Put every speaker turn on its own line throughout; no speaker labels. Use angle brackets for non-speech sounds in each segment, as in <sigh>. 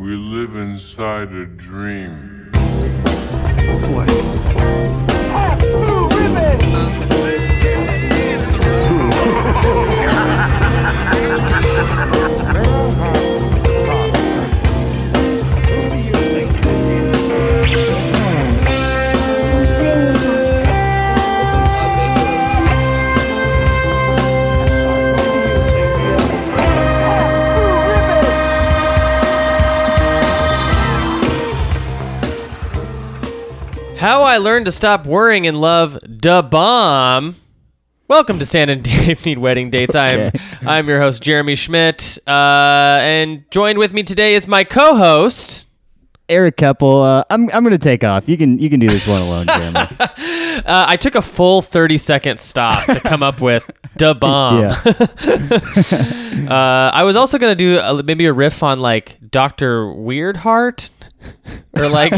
We live inside a dream.
How I Learned to Stop Worrying and Love Da Bomb. Welcome to Stan and <laughs> Dave Need Wedding Dates. I am I'm your host Jeremy Schmidt, uh, and joined with me today is my co-host.
Eric Keppel, uh, I'm I'm gonna take off. You can you can do this one alone, <laughs> Jeremy.
Uh, I took a full 30 second stop to come up with <laughs> Da Bomb.
yeah, <laughs>
Uh, I was also gonna do a, maybe a riff on like Doctor Weirdheart, or like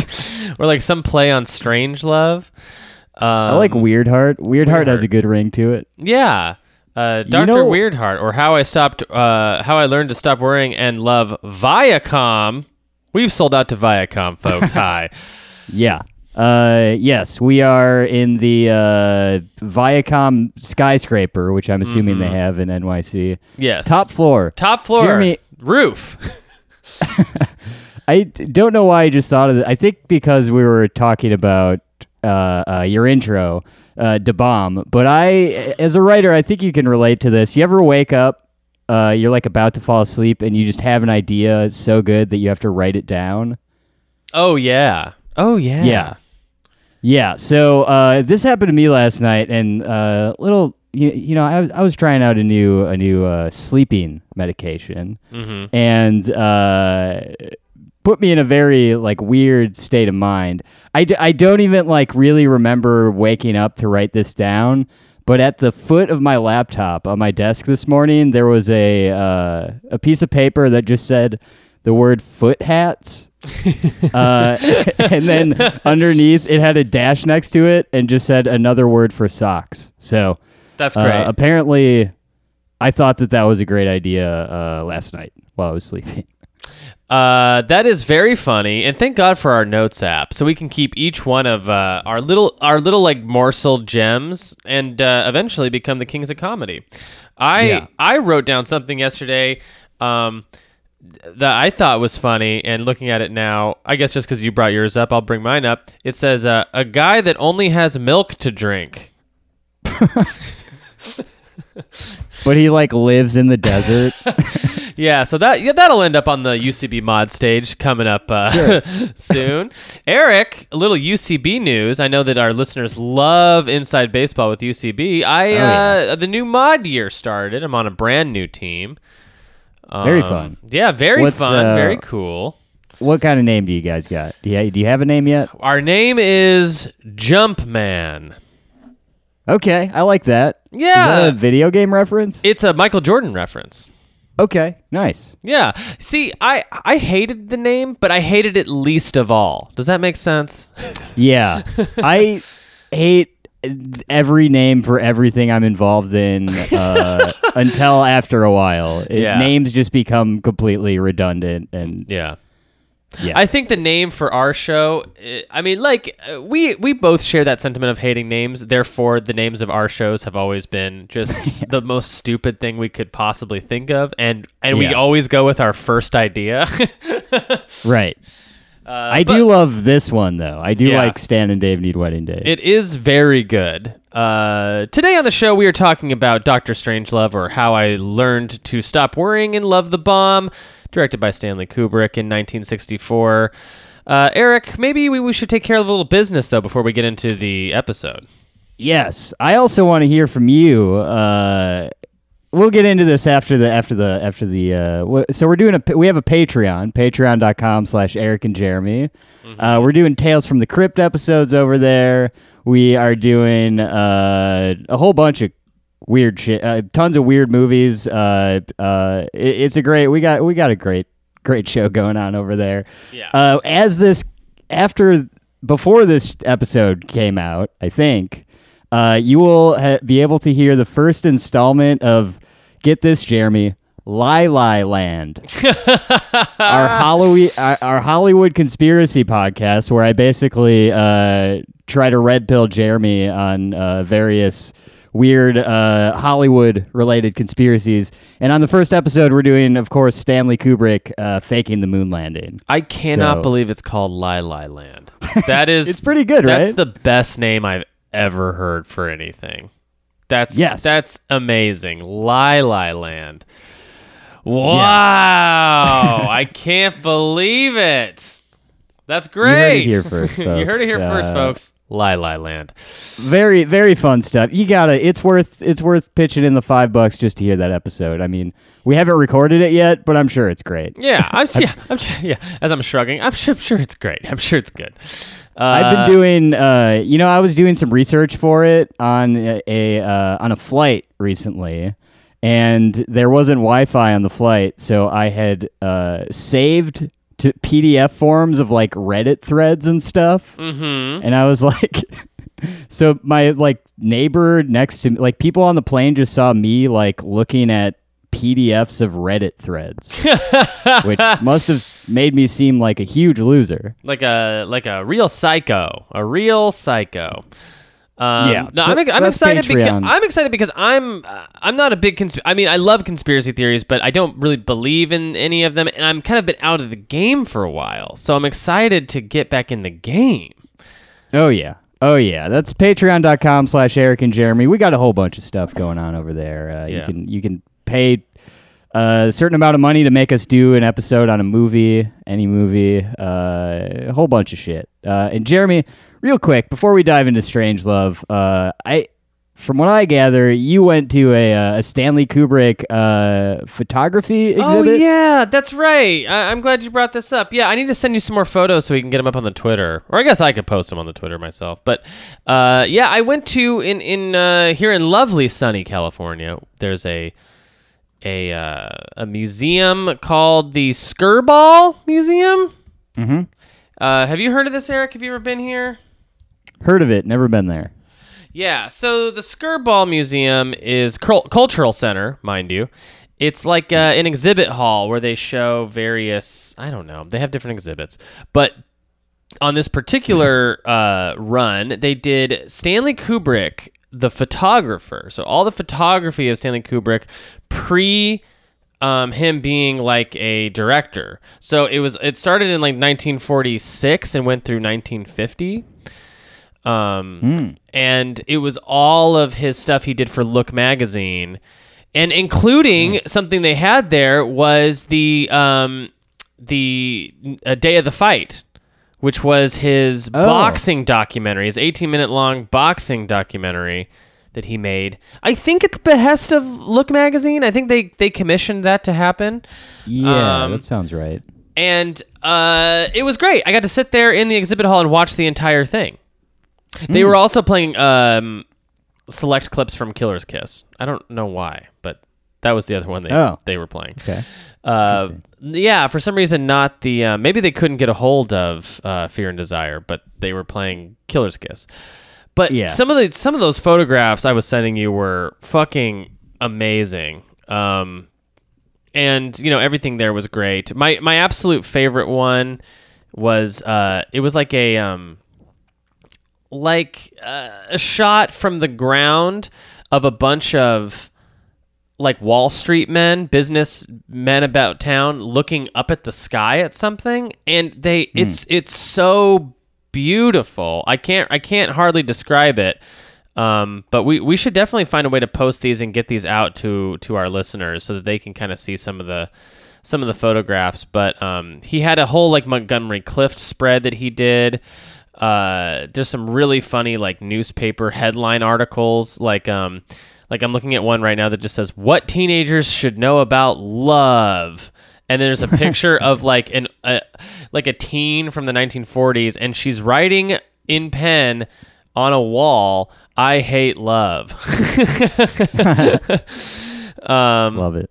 or like some play on Strange Love. Um,
I like Weird Heart. Weird Heart has a good ring to it.
Yeah. Uh, Dr.
know-
Weirdheart, or how I stopped, uh, how I learned to stop worrying and love Viacom. We've sold out to Viacom, folks. <laughs> Hi.
Yeah. Uh, yes, we are in the uh, Viacom skyscraper, which I'm assuming they have in NYC.
Yes.
Top floor.
top floor.
Jeremy-
Roof. <laughs>
I don't know why I just thought of it. I think because we were talking about uh, uh, your intro, uh, Da Bomb. But I, as a writer, I think you can relate to this. You ever wake up, uh, you're like about to fall asleep, and you just have an idea so good that you have to write it down?
oh, yeah. Oh, yeah.
Yeah. Yeah. So uh, this happened to me last night, and uh, little. You, you know, I, was- I was trying out a new a new uh, sleeping medication,
Mm-hmm.
and uh, put me in a very like weird state of mind. I, d- I don't even like really remember waking up to write this down. But at the foot of my laptop on my desk this morning, there was a uh, a piece of paper that just said the word foot hats. <laughs> uh, and then underneath it had a dash next to it and just said another word for socks. So
That's
uh,
great.
apparently, I thought that that was a great idea uh, last night while I was sleeping.
Uh, that is very funny, and thank God for our notes app, so we can keep each one of uh, our little our little like morsel gems, and uh, eventually become the kings of comedy. I
Yeah.
I wrote down something yesterday um, that I thought was funny, and looking at it now, I guess just because you brought yours up, I'll bring mine up. It says uh, a guy that only has milk to drink. <laughs>
But he like lives in the desert. <laughs>
Yeah, so that yeah, that'll end up on the UCB mod stage coming up uh, <laughs> soon. Eric, a little UCB news. I know that our listeners love inside baseball with UCB. I
Oh, yeah.
uh, the new mod year started. I'm on a brand new team.
Very
Um,
fun.
Yeah, very
What's,
fun,
uh,
very cool.
what kind of name do you guys got? Do you, do you have a name yet?
Our name is Jumpman.
Okay, I like that.
Yeah.
that a video game reference?
It's a Michael Jordan reference.
Okay, nice.
Yeah. See, I I hated the name, but I hated it least of all. Does that make sense? <laughs>
Yeah, I hate every name for everything I'm involved in uh, <laughs> until after a while. It,
Yeah.
Names just become completely redundant, and
Yeah.
Yeah,
I think the name for our show, eh, I mean, like uh, we we both share that sentiment of hating names. Therefore, the names of our shows have always been just <laughs> the most stupid thing we could possibly think of, and and we always go with our first idea. <laughs>
right.
Uh,
I
but
do love this one though. I do
Yeah.
like Stan and Dave need wedding dates.
It is very good. Uh, today on the show, we are talking about Doctor Strangelove, or how I learned to stop worrying and love the bomb, directed by Stanley Kubrick in 1964. Uh, Eric, maybe we, we should take care of a little business though before we get into the episode.
Yes, I also want to hear from you. Uh, we'll get into this after the after the after the. Uh, so we're doing a we have a Patreon, patreon.com slash Eric and Jeremy. Uh, we're doing Tales from the Crypt episodes over there. We are doing uh, a whole bunch of weird shit, uh, tons of weird movies. Uh, uh, it- it's a great we got we got a great great show going on over there.
Yeah.
Uh, as this after before this episode came out, I think uh, you will ha- be able to hear the first installment of get this, Jeremy, Lie Land, <laughs> our Halloween, our, our Hollywood conspiracy podcast, where I basically uh, try to red pill Jeremy on uh, various weird uh, Hollywood related conspiracies. And on the first episode, we're doing, of course, Stanley Kubrick uh, faking the moon landing.
I cannot
So-
believe it's called Lie Land. That <laughs> is
It's pretty good,
That's
right?
the best name I've ever heard for anything. That's
Yes.
that's amazing. Lie Land. Wow. <laughs> I can't believe it. That's great.
You heard it here first, folks. <laughs>
you heard it here
folks.
first,
Uh,
folks. Lie Land.
very very fun stuff you gotta it's worth it's worth pitching in the five bucks just to hear that episode i mean we haven't recorded it yet but i'm sure it's great
Yeah, I'm <laughs> yeah, I'm yeah. As I'm shrugging, I'm sure, I'm sure it's great. I'm sure it's good. Uh,
i've been doing uh you know i was doing some research for it on a, a uh, on a flight recently and there wasn't wi-fi on the flight so i had uh saved to pdf forms of like reddit threads and stuff
Mm-hmm.
and I was <laughs> like, so my like neighbor next to me, like people on the plane just saw me like looking at PDFs of Reddit threads, <laughs> which must have made me seem like a huge loser.
like a like a real psycho, a real psycho. Um,
Yeah,
no,
so
I'm, I'm excited because I'm excited because I'm uh, I'm not a big consp- I mean I love conspiracy theories, but I don't really believe in any of them, and I'm kind of been out of the game for a while. So I'm excited to get back in the game.
Oh yeah. Oh yeah, that's patreon.com slash Eric and Jeremy. We got a whole bunch of stuff going on over there. Uh, You can you can pay a certain amount of money to make us do an episode on a movie, any movie, uh, a whole bunch of shit. Uh, and Jeremy, real quick before we dive into Strange Love, uh, I from what I gather, you went to a, uh, a Stanley Kubrick uh, photography exhibit.
Oh yeah, that's right. I- I'm glad you brought this up. Yeah, I need to send you some more photos so we can get them up on the Twitter, or I guess I could post them on the Twitter myself. But uh, yeah, I went to in in uh, here in lovely sunny California. There's a a uh, a museum called the Skirball Museum.
Mhm.
Uh, have you heard of this, Eric? Have you ever been here?
Heard of it? Never been there.
Yeah, so the Skirball Museum is cul- cultural center, mind you. It's like uh, an exhibit hall where they show various. I don't know. They have different exhibits, but on this particular uh, run, they did Stanley Kubrick, the photographer. So all the photography of Stanley Kubrick pre um, him being like a director. So it was. It started in like 1946 and went through 1950. Um, and it was all of his stuff he did for Look magazine, and including something they had there was the um, the uh, Day of the Fight, which was his
Oh.
boxing documentary, his 18 minute long boxing documentary that he made. I think at the behest of Look magazine. I think they they commissioned that to happen
Yeah,
Um,
that sounds right.
and uh, it was great. I got to sit there in the exhibit hall and watch the entire thing. They were also playing um, select clips from Killer's Kiss. I don't know why, but that was the other one they
Oh.
they were playing.
Okay.
Uh, yeah, for some reason, not the uh, maybe they couldn't get a hold of uh, Fear and Desire, but they were playing Killer's Kiss. But
Yeah.
some of the some of those photographs I was sending you were fucking amazing. Um, and you know everything there was great. My my absolute favorite one was uh, it was like a um, like uh, a shot from the ground of a bunch of like Wall Street men, business men about town looking up at the sky at something and they it's it's so beautiful. I can't I can't hardly describe it. Um, but we, we should definitely find a way to post these and get these out to to our listeners so that they can kind of see some of the some of the photographs. But um, he had a whole like Montgomery Clift spread that he did. Uh, there's some really funny like newspaper headline articles like um like I'm looking at one right now that just says what teenagers should know about love. And there's a picture of <laughs> like an a, like a teen from the 1940s, and she's writing in pen on a wall, "I hate love." <laughs> um,
Love it.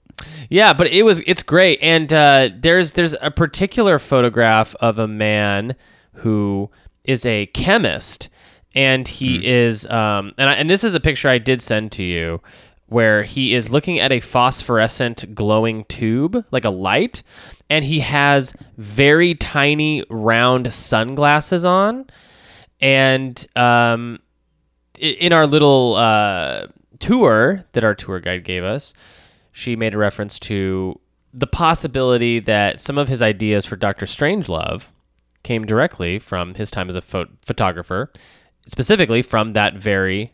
yeah, but it was it's great, and uh, there's there's a particular photograph of a man who is a chemist, and he is um and I, and this is a picture I did send to you, where he is looking at a phosphorescent glowing tube, like a light, and he has very tiny round sunglasses on. And um, in our little uh, tour that our tour guide gave us, she made a reference to the possibility that some of his ideas for Doctor Strangelove came directly from his time as a pho- photographer, specifically from that very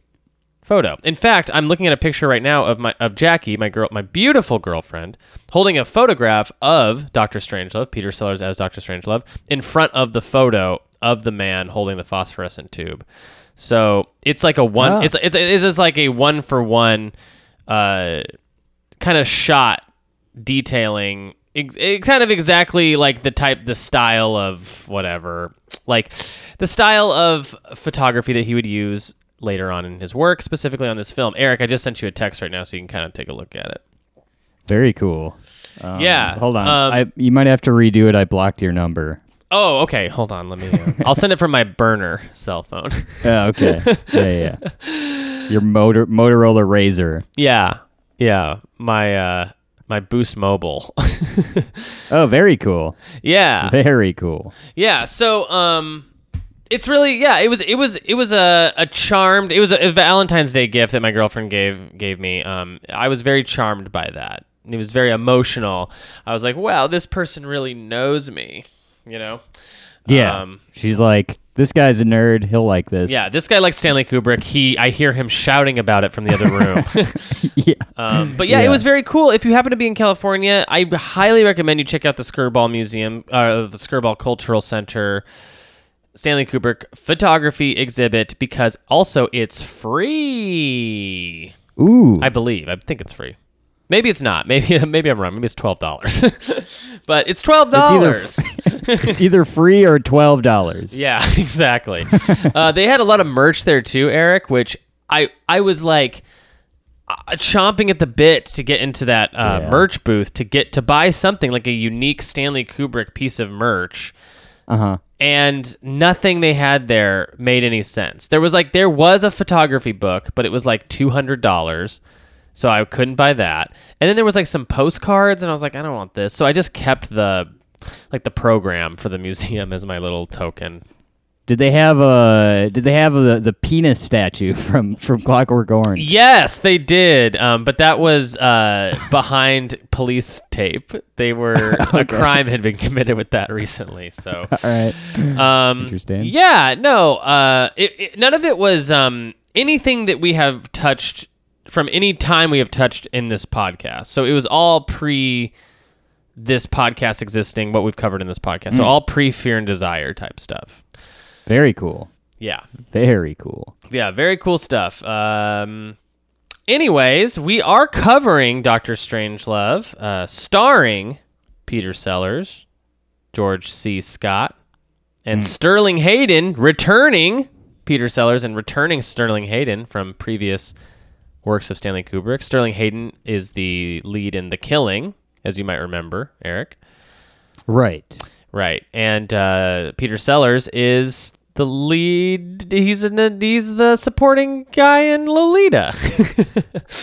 photo. In fact, I'm looking at a picture right now of my of Jackie, my girl, my beautiful girlfriend, holding a photograph of Doctor Strangelove, Peter Sellers as Doctor Strangelove, in front of the photo of the man holding the phosphorescent tube. So it's like a one.
Ah.
It's it's it's just like a one for one, uh, kind of shot detailing. Ex- kind of exactly like the type, the style of whatever, like the style of photography that he would use later on in his work, specifically on this film. Eric, I just sent you a text right now, so you can kind of take a look at it.
Very cool. Um,
Yeah,
Hold on.
um,
I you might have to redo it. I blocked your number.
Oh, okay. Hold on. Let me. Uh, <laughs> I'll send it from my burner cell phone.
Oh, okay. <laughs> yeah, yeah. Your motor Motorola Razr.
yeah, yeah. My uh, my Boost Mobile. <laughs>
Oh, very cool.
yeah,
Very cool.
yeah. So, um, it's really yeah. It was it was it was a, a charmed. It was a, a Valentine's Day gift that my girlfriend gave gave me. Um, I was very charmed by that. It was very emotional. I was like, wow, this person really knows me. You know.
Yeah.
Um,
She's like, this guy's a nerd. He'll like this.
yeah, this guy likes Stanley Kubrick. He, I hear him shouting about it from the other room. <laughs>
yeah. <laughs>
Um, but yeah, it
Yeah.
was very cool. If you happen to be in California, I highly recommend you check out the Skirball Museum, uh, the Skirball Cultural Center, Stanley Kubrick photography exhibit, because also it's free.
Ooh.
I believe. I think it's free. Maybe it's not. Maybe <laughs> maybe I'm wrong. Maybe it's twelve dollars. <laughs> but it's twelve dollars. <laughs>
it's either free or twelve dollars.
Yeah, exactly. uh, they had a lot of merch there too, Eric, which I I was like uh, chomping at the bit to get into that uh,
Yeah.
merch booth to get to buy something like a unique Stanley Kubrick piece of merch.
Uh huh.
And nothing they had there made any sense. There was like there was a photography book, but it was like two hundred dollars, so I couldn't buy that. And then there was like some postcards, and I was like, I don't want this, so I just kept the like the program for the museum <laughs> as my little token.
Did they have a Did they have the the penis statue <laughs> from from Clockwork Orange?
Yes, they did. Um, but that was uh, <laughs> behind police tape. They were a crime had been committed with that recently. So,
All right.
um,
Interesting.
Yeah, no. Uh, it, it, none of it was um, anything that we have touched from any time we have touched in this podcast. So it was all pre this podcast existing. What we've covered in this podcast. So all pre Fear and Desire type stuff.
Very cool.
Yeah.
Very cool.
Yeah, very cool stuff. Um, anyways, we are covering Doctor Strangelove, uh, starring Peter Sellers, George C. Scott, and Sterling Hayden, returning Peter Sellers and returning Sterling Hayden from previous works of Stanley Kubrick. Sterling Hayden is the lead in The Killing, as you might remember, Eric.
Right.
Right, and uh, Peter Sellers is the lead. He's in he's the supporting guy in Lolita. <laughs>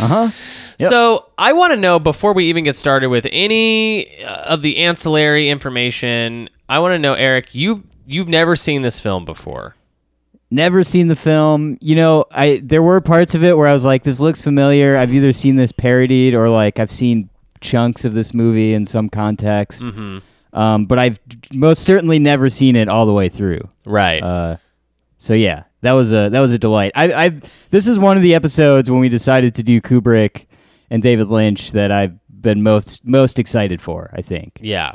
Uh huh. Yep.
So I want to know before we even get started with any uh, of the ancillary information. I want to know, Eric, you you've never seen this film before.
Never seen the film. You know, I there were parts of it where I was like, "This looks familiar." I've either seen this parodied or like I've seen chunks of this movie in some context.
Mm-hmm.
Um, but I've most certainly never seen it all the way through.
Right.
Uh, so yeah, that was a that was a delight. I, I this is one of the episodes when we decided to do Kubrick and David Lynch that I've been most most excited for. I think.
yeah.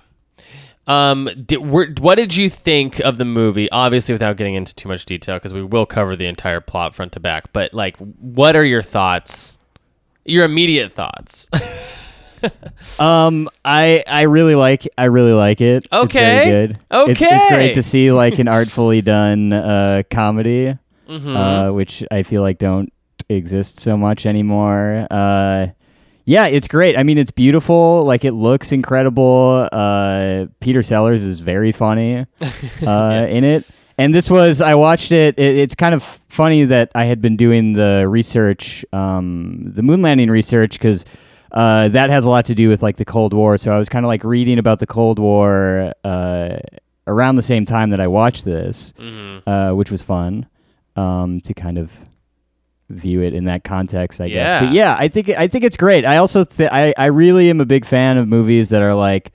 Um, did, were, what did you think of the movie? Obviously, without getting into too much detail, because we will cover the entire plot front to back. But like, what are your thoughts? Your immediate thoughts? <laughs>
Um, I I really like I really like it. It's
Okay.
very good. It's, it's great to see like an artfully done uh, comedy,
Mm-hmm.
uh, which I feel like don't exist so much anymore. Uh, yeah, it's great. I mean, it's beautiful. Like it looks incredible. Uh, Peter Sellers is very funny <laughs> uh, in it. and this was I watched it, it. It's kind of funny that I had been doing the research, um, the moon landing research, because uh, that has a lot to do with like the Cold War. So I was kind of like reading about the Cold War uh, around the same time that I watched this, uh, which was fun um, to kind of view it in that context, I guess.
Yeah.
But yeah, I think I think it's great. I also th- I I really am a big fan of movies that are like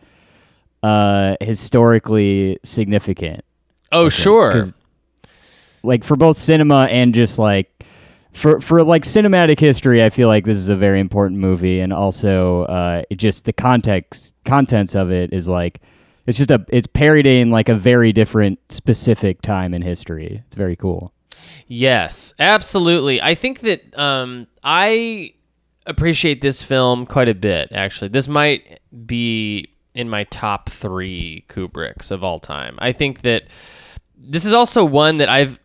uh, historically significant.
Oh, sure.
like for both cinema and just like for for like cinematic history, I feel like this is a very important movie, and also uh, it just the context contents of it is like it's just a it's parodying like a very different specific time in history. It's very cool.
Yes, absolutely. I think that um, I appreciate this film quite a bit. Actually, this might be in my top three Kubricks of all time. I think that this is also one that I've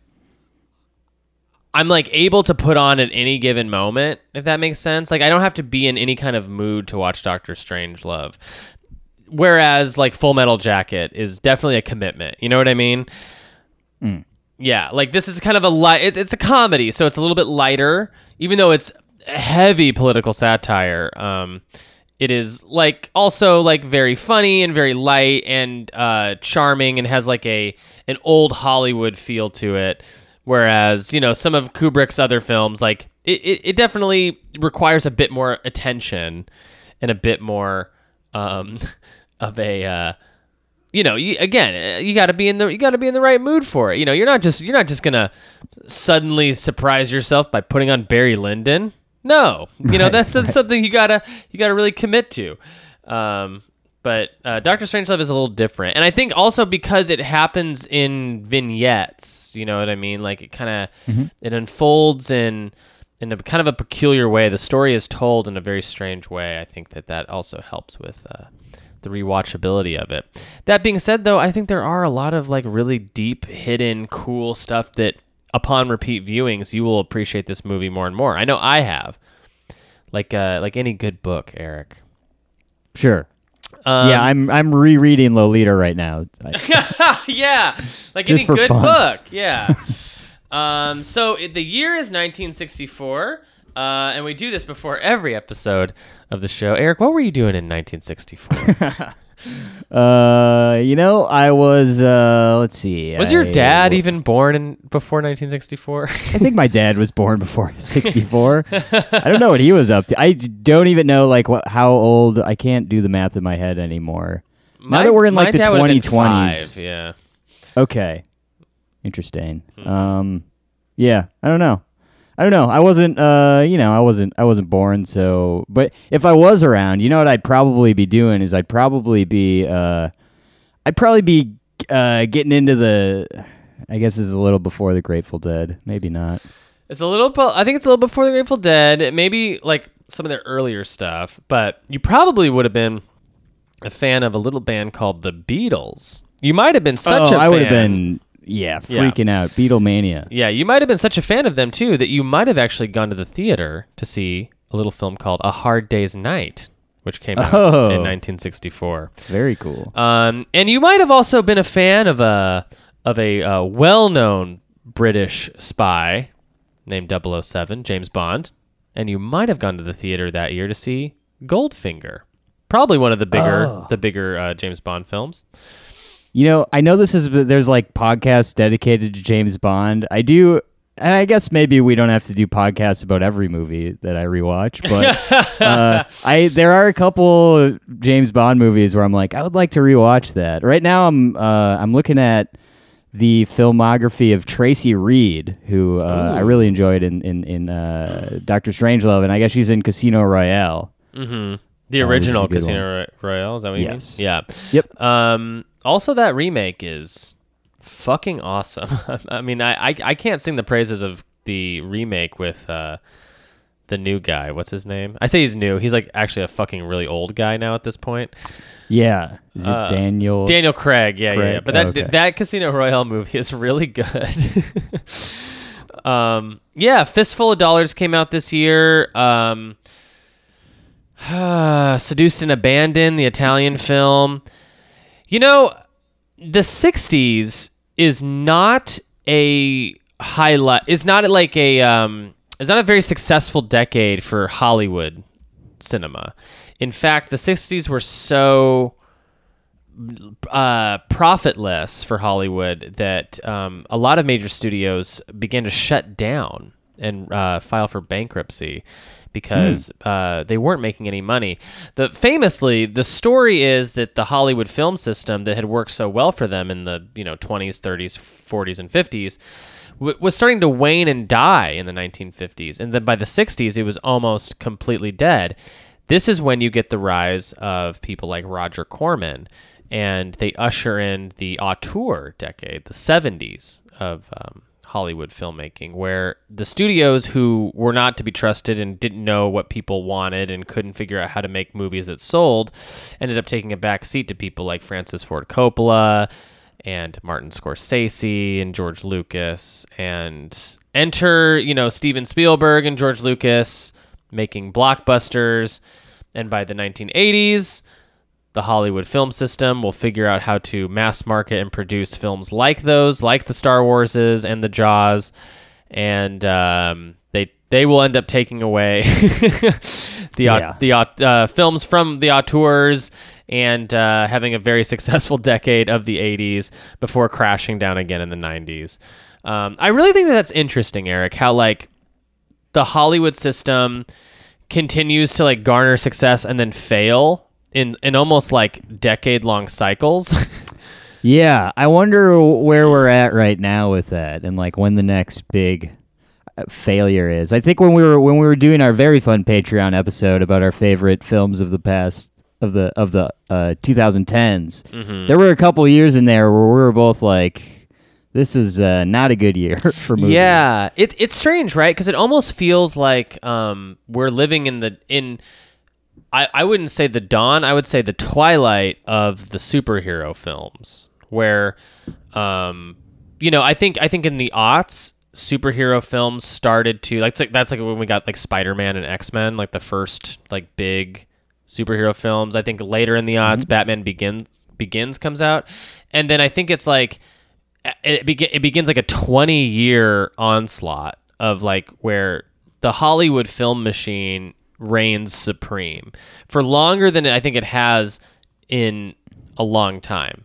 I'm like able to put on at any given moment, if that makes sense. Like I don't have to be in any kind of mood to watch Doctor Strange Love. Whereas like Full Metal Jacket is definitely a commitment. You know what I mean? Yeah, like this is kind of a light. It's, it's a comedy, so it's a little bit lighter, even though it's heavy political satire. Um, it is like also like very funny and very light and uh, charming and has like a an old Hollywood feel to it. Whereas you know some of Kubrick's other films, like it, it, it definitely requires a bit more attention and a bit more um, <laughs> of a uh, you know, you, again, uh, you got to be in the you got to be in the right mood for it. You know, you're not just you're not just gonna suddenly surprise yourself by putting on Barry Lyndon. No, you know that's that's something you gotta you gotta really commit to. Um, but uh, Doctor Strangelove is a little different, and I think also because it happens in vignettes. You know what I mean? Like it kind of it unfolds in in a kind of a peculiar way. The story is told in a very strange way. I think that that also helps with. Uh, the rewatchability of it. That being said, though, I think there are a lot of like really deep, hidden, cool stuff that upon repeat viewings you will appreciate this movie more and more. I know I have. Like uh like any good book, Eric.
Sure.
Um,
yeah, I'm I'm rereading Lolita right now. <laughs>
Yeah, like any good
fun.
book. Yeah. <laughs> um, so it, the year is 1964, uh, and we do this before every episode of the show. Eric, what were you doing in 1964? <laughs>
uh, you know, I was uh, let's see.
Was your
I-
dad even born in before 1964? <laughs>
I think my dad was born before <laughs> 64. I don't know what he was up to. I don't even know like what how old. I can't do the math in my head anymore. now that we're in like the
dad
2020s.
five, yeah.
Okay. Interesting.
Hmm.
Um yeah, I don't know. I don't know. I wasn't uh you know, I wasn't I wasn't born so but if I was around, you know what I'd probably be doing is I'd probably be uh I'd probably be uh getting into the I guess is a little before the Grateful Dead. Maybe not.
It's a little. I think it's a little before the Grateful Dead. Maybe like some of their earlier stuff, but you probably would have been a fan of a little band called the Beatles. You might have been such
oh,
a
I would have
fan-
been yeah, freaking out. Beatlemania.
Yeah, you might have been such a fan of them too that you might have actually gone to the theater to see a little film called A Hard Day's Night, which came out
Oh.
in 1964.
Very cool.
Um, and you might have also been a fan of a of a uh, well-known British spy named 007, James Bond, and you might have gone to the theater that year to see Goldfinger, probably one of the bigger
Oh.
the bigger uh, James Bond films.
You know, I know this is there's like podcasts dedicated to James Bond. I do and I guess maybe we don't have to do podcasts about every movie that I rewatch, <laughs> but uh, I there are a couple James Bond movies where I'm like I would like to rewatch that. Right now I'm uh, I'm looking at the filmography of Tracy Reed, who uh, I really enjoyed in in, in uh, Doctor Strangelove, and I guess she's in Casino Royale.
Mm-hmm. The
Uh,
original Casino Royale, is that what you
Yes.
mean? Yeah.
Yep.
Um, also, that remake is fucking awesome. <laughs> I mean, I, I I can't sing the praises of the remake with uh, the new guy. What's his name? I say he's new. He's like actually a fucking really old guy now at this point.
Yeah, is it
Uh,
Daniel?
Daniel Craig. Yeah, yeah, yeah. But that
oh, okay.
that Casino Royale movie <laughs> is really good. <laughs> um, yeah, Fistful of Dollars came out this year. Um, <sighs> Seduced and Abandoned, the Italian film. You know, the '60s is not a highlight. Is not like a um. Is not a very successful decade for Hollywood cinema. In fact, the '60s were so uh, profitless for Hollywood that um, a lot of major studios began to shut down and uh, file for bankruptcy because uh, they weren't making any money. The famously, the story is that the Hollywood film system that had worked so well for them in the you know 20s, 30s, 40s, and 50s w- was starting to wane and die in the 1950s, and then by the 60s, it was almost completely dead. This is when you get the rise of people like Roger Corman, and they usher in the auteur decade, the 70s of um, Hollywood filmmaking, where the studios who were not to be trusted and didn't know what people wanted and couldn't figure out how to make movies that sold ended up taking a back seat to people like Francis Ford Coppola and Martin Scorsese and George Lucas and enter, you know, Steven Spielberg and George Lucas making blockbusters. And by the 1980s the Hollywood film system will figure out how to mass market and produce films like those, like the Star Warses and the Jaws, and um, they they will end up taking away <laughs> the
Yeah.
the uh, films from the auteurs and uh, having a very <laughs> successful decade of the 80s before crashing down again in the 90s. Um, I really think that that's interesting, Eric. How like the Hollywood system continues to like garner success and then fail in in almost like decade long cycles. <laughs>
Yeah, I wonder where we're at right now with that, and like when the next big uh, failure is. I think when we were when we were doing our very fun Patreon episode about our favorite films of the past of the of the uh, 2010s,
Mm-hmm.
there were a couple years in there where we were both like, "This is uh, not a good year <laughs> for movies."
yeah, it it's strange, right? Because it almost feels like um, we're living in the in. I, I wouldn't say the dawn. I would say the twilight of the superhero films, where, um, you know, I think I think in the aughts, superhero films started to like, like that's like when we got like Spider Man and X Men, like the first like big superhero films. I think later in the aughts, Batman Begins Begins comes out, and then I think it's like it, begi- it begins like a 20 year onslaught of like where the Hollywood film machine reigns supreme for longer than I think it has in a long time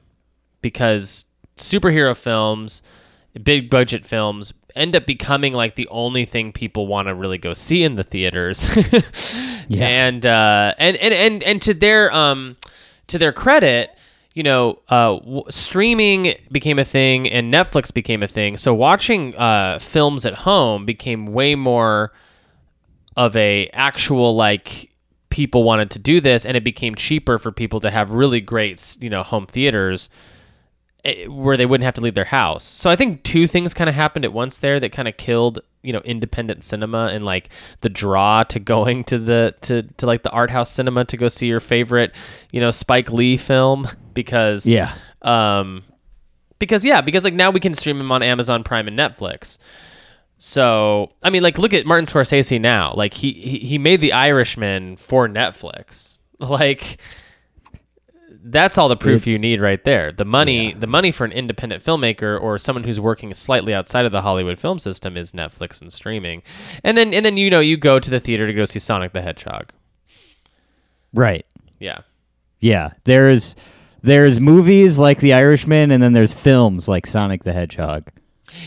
because superhero films, big budget films end up becoming like the only thing people want to really go see in the theaters. <laughs>
Yeah.
And uh and and and and to their um to their credit, you know, uh, w- streaming became a thing and Netflix became a thing. So watching uh, films at home became way more of a actual like people wanted to do this, and it became cheaper for people to have really great, you know, home theaters eh, where they wouldn't have to leave their house. So I think two things kind of happened at once there that kind of killed, you know, independent cinema and like the draw to going to the to to like the art house cinema to go see your favorite, you know, Spike Lee film <laughs> because
Yeah.
um because yeah, because like now we can stream them on Amazon Prime and Netflix. So, I mean like look at Martin Scorsese now. Like he he, he made The Irishman for Netflix. <laughs> Like that's all the proof you need right there. The money, the money for an independent filmmaker or someone who's working slightly outside of the Hollywood film system is Netflix and streaming. And then and then you know you go to the theater to go see Sonic the Hedgehog.
Right.
Yeah.
Yeah. There's there's movies like The Irishman, and then there's films like Sonic the Hedgehog.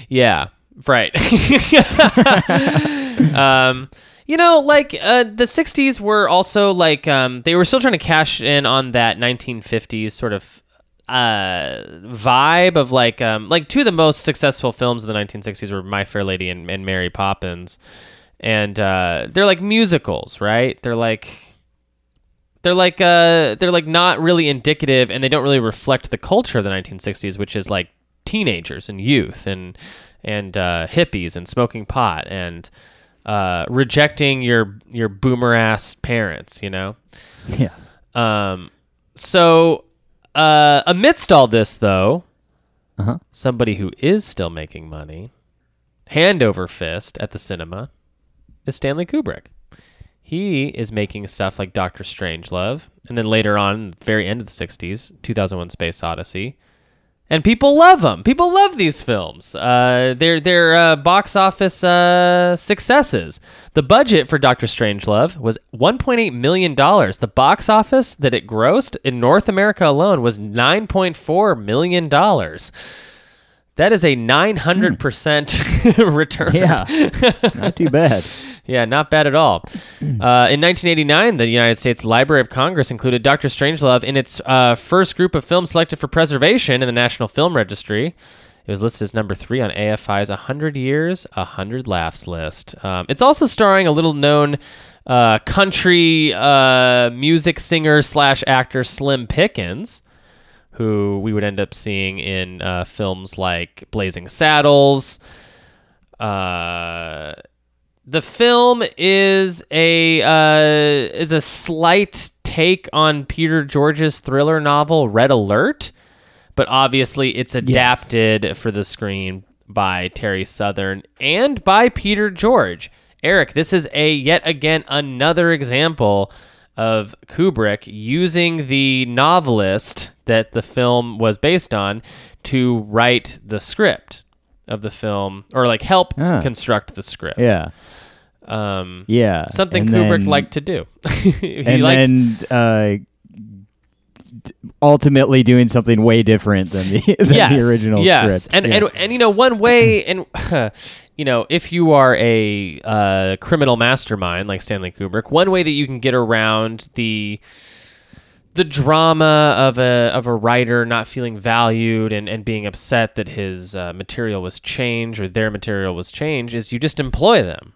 Yeah, right. <laughs> um, you know, like uh, the '60s were also like um, they were still trying to cash in on that 1950s sort of uh vibe of like um like two of the most successful films of the 1960s were My Fair Lady and, and Mary Poppins and uh they're like musicals right they're like they're like uh they're like not really indicative and they don't really reflect the culture of the 1960s which is like teenagers and youth and and uh, hippies and smoking pot and uh, rejecting your your boomer ass parents you know <laughs>
Yeah.
um so uh amidst all this though
Uh-huh.
somebody who is still making money hand over fist at the cinema is Stanley Kubrick he is making stuff like Doctor Strangelove, and then later on, very end of the '60s, 2001: Space Odyssey, and people love them. People love these films. Uh, they're they're uh, box office uh, successes. The budget for Doctor Strangelove was 1.8 million dollars. The box office that it grossed in North America alone was 9.4 million dollars. That is a 900 percent <laughs> return.
Yeah, not too bad. <laughs>
Yeah, not bad at all. <clears throat> Uh, in 1989, the United States Library of Congress included Dr. Strangelove in its uh, first group of films selected for preservation in the National Film Registry. It was listed as number three on AFI's 100 Years, 100 Laughs list. Um, it's also starring a little known uh, country uh, music singer slash actor Slim Pickens, who we would end up seeing in uh, films like Blazing Saddles. Uh, the film is a uh, is a slight take on Peter George's thriller novel Red Alert, but obviously it's adapted for the screen by Terry Southern and by Peter George. Eric, this is a yet again another example of Kubrick using the novelist that the film was based on to write the script of the film or like help
Ah.
construct the script.
Yeah,
Um,
yeah.
something
And
Kubrick
then-
liked to do. <laughs> he
and
liked,
then uh, ultimately doing something way different than the <laughs> than
yes,
the original
yes.
script.
And,
Yeah.
and and you know one way and <laughs> you know if you are a uh, criminal mastermind like Stanley Kubrick, one way that you can get around the the drama of a of a writer not feeling valued and, and being upset that his uh, material was changed or their material was changed is you just employ them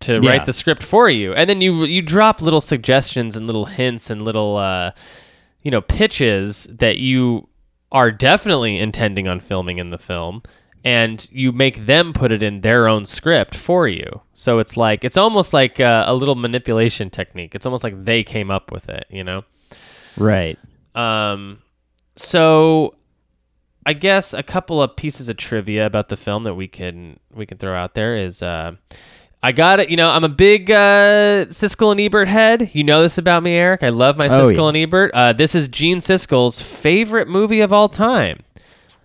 to
Yeah.
write the script for you. And then you you drop little suggestions and little hints and little uh, you know pitches that you are definitely intending on filming in the film and you make them put it in their own script for you. So it's like it's almost like uh, a little manipulation technique. It's almost like they came up with it you know
right.
um, so I guess a couple of pieces of trivia about the film that we can we can throw out there is uh, I got it. You know, I'm a big uh, Siskel and Ebert head. You know this about me, Eric. I love my
Oh,
Siskel
yeah.
and Ebert. Uh, this is Gene Siskel's favorite movie of all time.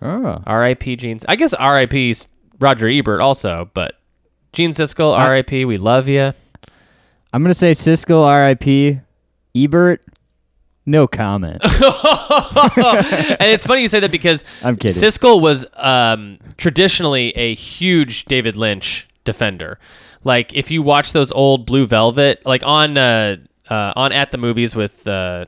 Oh.
R.I.P. Gene. I guess R.I.P. Roger Ebert also, but Gene Siskel, R.I.P. We love you.
I'm gonna say Siskel, R.I.P. Ebert. No comment. <laughs>
and it's funny you say that because
I'm kidding.
Siskel was um, traditionally a huge David Lynch defender. Like if you watch those old Blue Velvet, like on uh, uh, on at the movies with uh,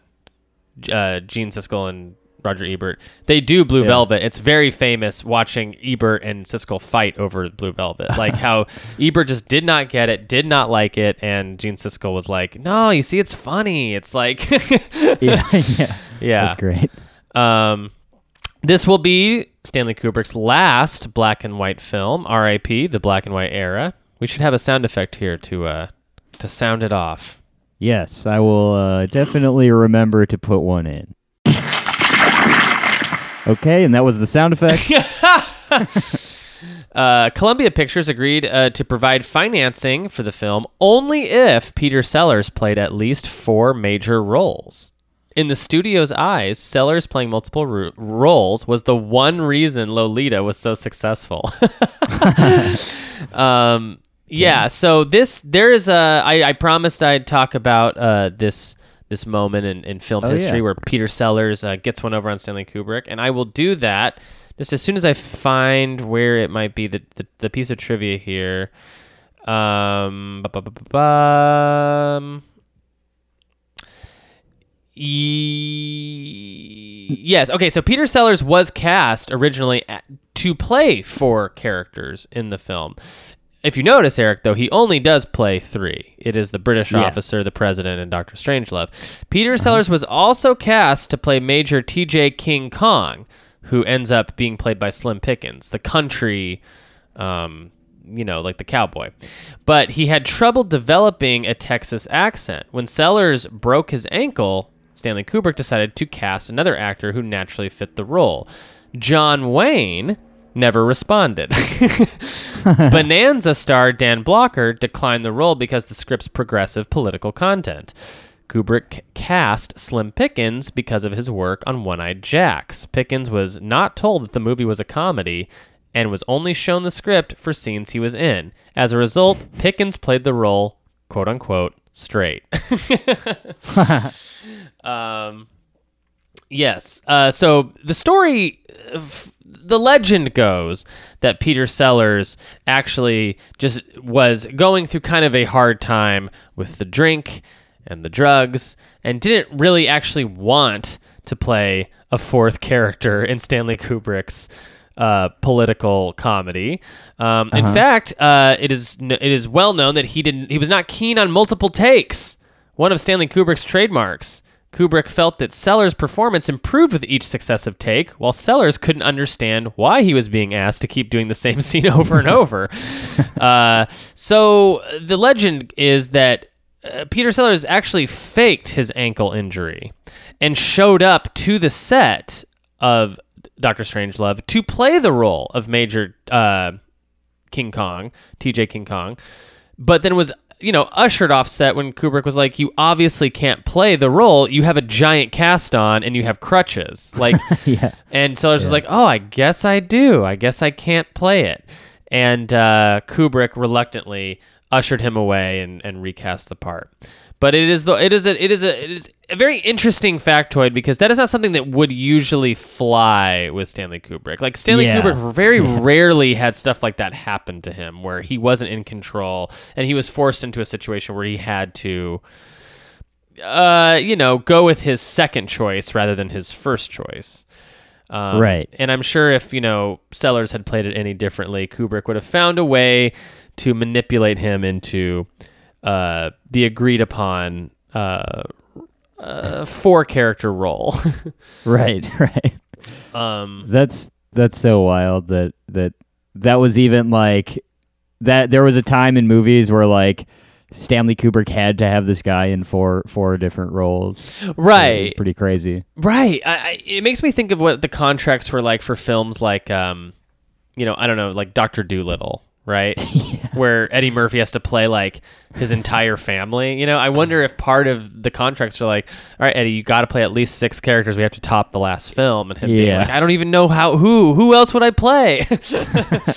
uh, Gene Siskel and Roger Ebert, they do Blue
Yeah.
Velvet. It's very famous watching Ebert and Siskel fight over Blue Velvet. <laughs> Like how Ebert just did not get it, did not like it, and Gene Siskel was like, "No, you see, it's funny. It's like." <laughs>
yeah, yeah.
Yeah.
That's great.
Um, this will be Stanley Kubrick's last black and white film, R.I.P. the black and white era. We should have a sound effect here to uh to sound it off.
Yes, I will uh, definitely remember to put one in. Okay, and that was the sound effect. <laughs>
Uh, Columbia Pictures agreed uh, to provide financing for the film only if Peter Sellers played at least four major roles. In the studio's eyes, Sellers playing multiple ro- roles was the one reason Lolita was so successful. <laughs> um, yeah, so this there is a. I, I promised I'd talk about uh, this this moment in, in film
Oh,
history
yeah.
where Peter Sellers uh, gets one over on Stanley Kubrick, and I will do that just as soon as I find where it might be the the, the piece of trivia here. Um. Ye- yes. Okay. So Peter Sellers was cast originally a- to play four characters in the film. If you notice, Eric, though, he only does play three. It is the British
Yeah.
officer, the president, and Doctor Strangelove. Peter Sellers was also cast to play Major T.J. King Kong, who ends up being played by Slim Pickens, the country um, you know, like the cowboy. But he had trouble developing a Texas accent. When Sellers broke his ankle, Stanley Kubrick decided to cast another actor who naturally fit the role. John Wayne never responded. <laughs> Bonanza star Dan Blocker declined the role because the script's progressive political content. Kubrick cast Slim Pickens because of his work on One Eyed Jacks. Pickens was not told that the movie was a comedy and was only shown the script for scenes he was in. As a result, Pickens played the role, quote unquote, straight. <laughs> <laughs> um, yes. Uh, so the story, uh, f- the legend goes that Peter Sellers actually just was going through kind of a hard time with the drink and the drugs and didn't really actually want to play a fourth character in Stanley Kubrick's uh, political comedy. Um, In fact, uh, it is it is well known that he didn't he was not keen on multiple takes. One of Stanley Kubrick's trademarks. Kubrick felt that Sellers' performance improved with each successive take, while Sellers couldn't understand why he was being asked to keep doing the same <laughs> scene over and over. <laughs> uh, so the legend is that uh, Peter Sellers actually faked his ankle injury and showed up to the set of Doctor Strangelove to play the role of Major uh, King Kong, TJ King Kong, but then was you know ushered off set when Kubrick was like, "You obviously can't play the role. You have a giant cast on and you have crutches." Like, <laughs>
Yeah.
and Sellers was like, "Oh, I guess I do. I guess I can't play it." And uh, Kubrick reluctantly ushered him away and, and recast the part. But it is the it is a it is a it is a very interesting factoid because that is not something that would usually fly with Stanley Kubrick. Like Stanley
Yeah.
Kubrick very rarely had stuff like that happen to him where he wasn't in control and he was forced into a situation where he had to uh you know go with his second choice rather than his first choice. Um,
Right.
And I'm sure if, you know, Sellers had played it any differently, Kubrick would have found a way to manipulate him into uh, the agreed upon uh, uh, four character role. <laughs>
Right, <laughs> right.
um,
That's that's so wild that that that was even like that there was a time in movies where like Stanley Kubrick had to have this guy in four four different roles.
Right.
pretty crazy.
Right. I, I, it makes me think of what the contracts were like for films like, um, you know, I don't know, like Doctor Dolittle, right? <laughs> Where Eddie Murphy has to play like his entire family. You know, I wonder if part of the contracts are like, all right, Eddie, you got to play at least six characters. We have to top the last film, and him being
Yeah.
like, I don't even know how who who else would I play? <laughs> <laughs>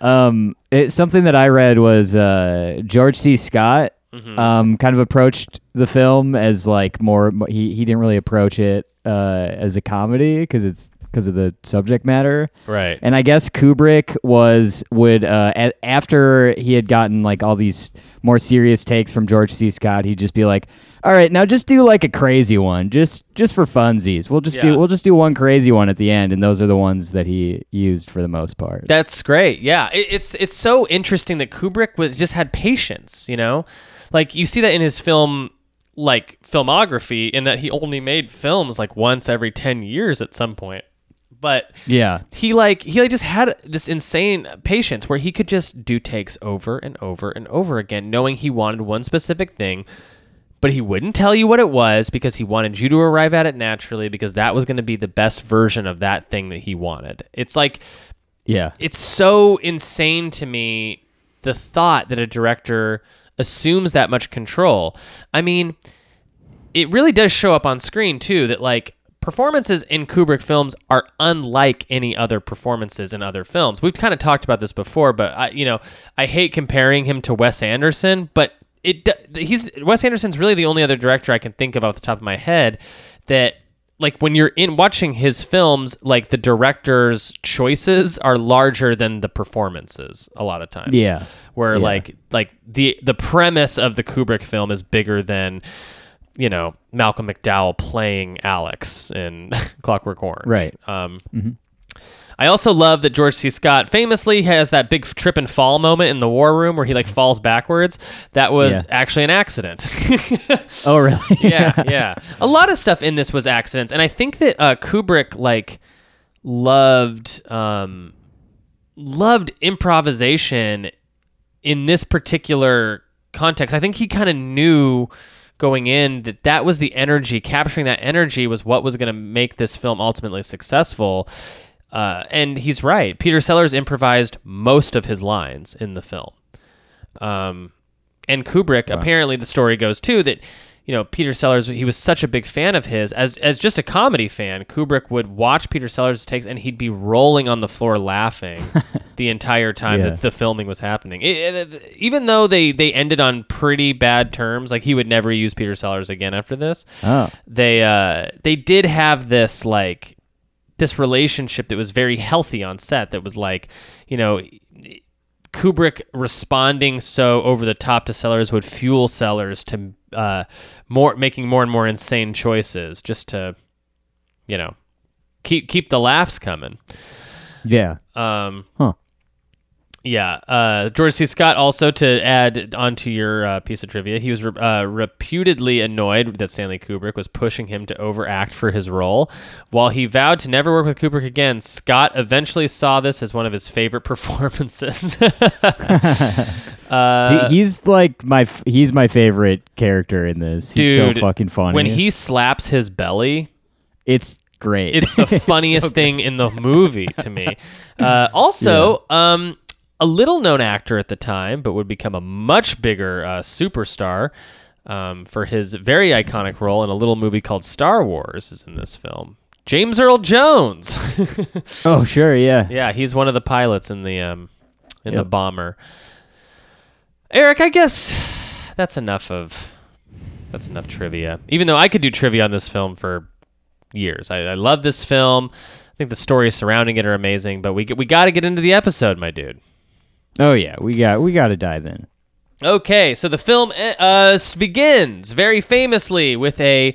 Um, it, something that I read was uh, George C. Scott
Mm-hmm.
um, kind of approached the film as like more. He he didn't really approach it uh, as a comedy because it's because of the subject matter.
right.
And I guess Kubrick was would uh, a- after he had gotten like all these more serious takes from George C. Scott, he'd just be like, "All right, now just do like a crazy one, just just for funsies. We'll just
Yeah.
do we'll just do one crazy one at the end." And those are the ones that he used for the most part.
That's great. Yeah, it, it's it's so interesting that Kubrick was just had patience. You know, like you see that in his film like filmography, in that he only made films like once every ten years at some point. But
yeah,
he like he like just had this insane patience where he could just do takes over and over and over again, knowing he wanted one specific thing. But he wouldn't tell you what it was because he wanted you to arrive at it naturally because that was going to be the best version of that thing that he wanted. It's like
yeah,
it's so insane to me the thought that a director assumes that much control. I mean, it really does show up on screen too that like performances in Kubrick films are unlike any other performances in other films. We've kind of talked about this before, but I you know, I hate comparing him to Wes Anderson, but it he's Wes Anderson's really the only other director I can think of off the top of my head that like when you're in watching his films like the director's choices are larger than the performances a lot of times
Yeah.
where
Yeah.
like like the the premise of the Kubrick film is bigger than you know Malcolm McDowell playing Alex in <laughs> Clockwork Orange
Right.
um I also love that George C. Scott famously has that big trip and fall moment in the war room where he like falls backwards. That was
Yeah.
actually an accident. <laughs>
Oh, really? <laughs>
yeah, yeah. A lot of stuff in this was accidents, and I think that uh, Kubrick like loved um, loved improvisation in this particular context. I think he kind of knew going in that that was the energy. Capturing that energy was what was going to make this film ultimately successful. Uh, and he's right. Peter Sellers improvised most of his lines in the film. Um, and Kubrick, apparently, the story goes too that, you know, Peter Sellers, he was such a big fan of his. As as just a comedy fan, Kubrick would watch Peter Sellers' takes and he'd be rolling on the floor laughing <laughs> the entire time
Yeah.
that the filming was happening. It- it- even though they they ended on pretty bad terms, like he would never use Peter Sellers again after this.
Oh.
They uh they did have this like this relationship that was very healthy on set that was like, you know, Kubrick responding so over the top to Sellers would fuel Sellers to uh, more making more and more insane choices just to, you know, keep keep the laughs coming.
Yeah.
Um,
Huh.
Yeah, uh, George C. Scott also to add onto your uh, piece of trivia, he was re- uh, reputedly annoyed that Stanley Kubrick was pushing him to overact for his role. While he vowed to never work with Kubrick again, Scott eventually saw this as one of his favorite <laughs> performances. <laughs> uh,
He- he's like my f- he's my favorite character in this. He's
dude,
so fucking funny.
when he slaps his belly,
it's great.
it's the <laughs>
so
funniest thing in the movie to me. Uh, also, um, a little known actor at the time, but would become a much bigger uh, superstar um, for his very iconic role in a little movie called Star Wars, is in this film. James Earl Jones. <laughs>
Oh sure, yeah.
yeah, he's one of the pilots in the um, in the bomber. Eric, I guess that's enough of that's enough trivia. Even though I could do trivia on this film for years, I, I love this film. I think the stories surrounding it are amazing. But we we got to get into the episode, my dude.
Oh yeah, we got we got to dive in.
Okay, so the film uh, begins very famously with a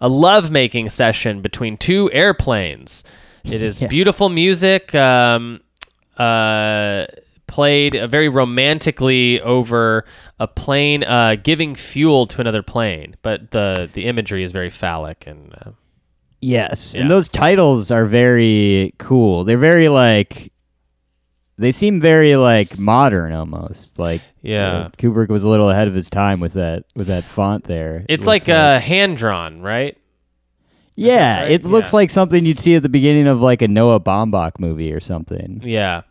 a lovemaking session between two airplanes. It is <laughs>
Yeah.
beautiful music, um, uh, played uh, very romantically over a plane uh, giving fuel to another plane, but the the imagery is very phallic and. Uh,
Yes,
Yeah.
and those titles are very cool. They're very like they seem very like modern almost. Like
Yeah.
uh, Kubrick was a little ahead of his time with that with that font there. It
it's
looks
like uh, hand drawn, right?
yeah,
right?
it looks
Yeah.
like something you'd see at the beginning of like a Noah Baumbach movie or something.
Yeah.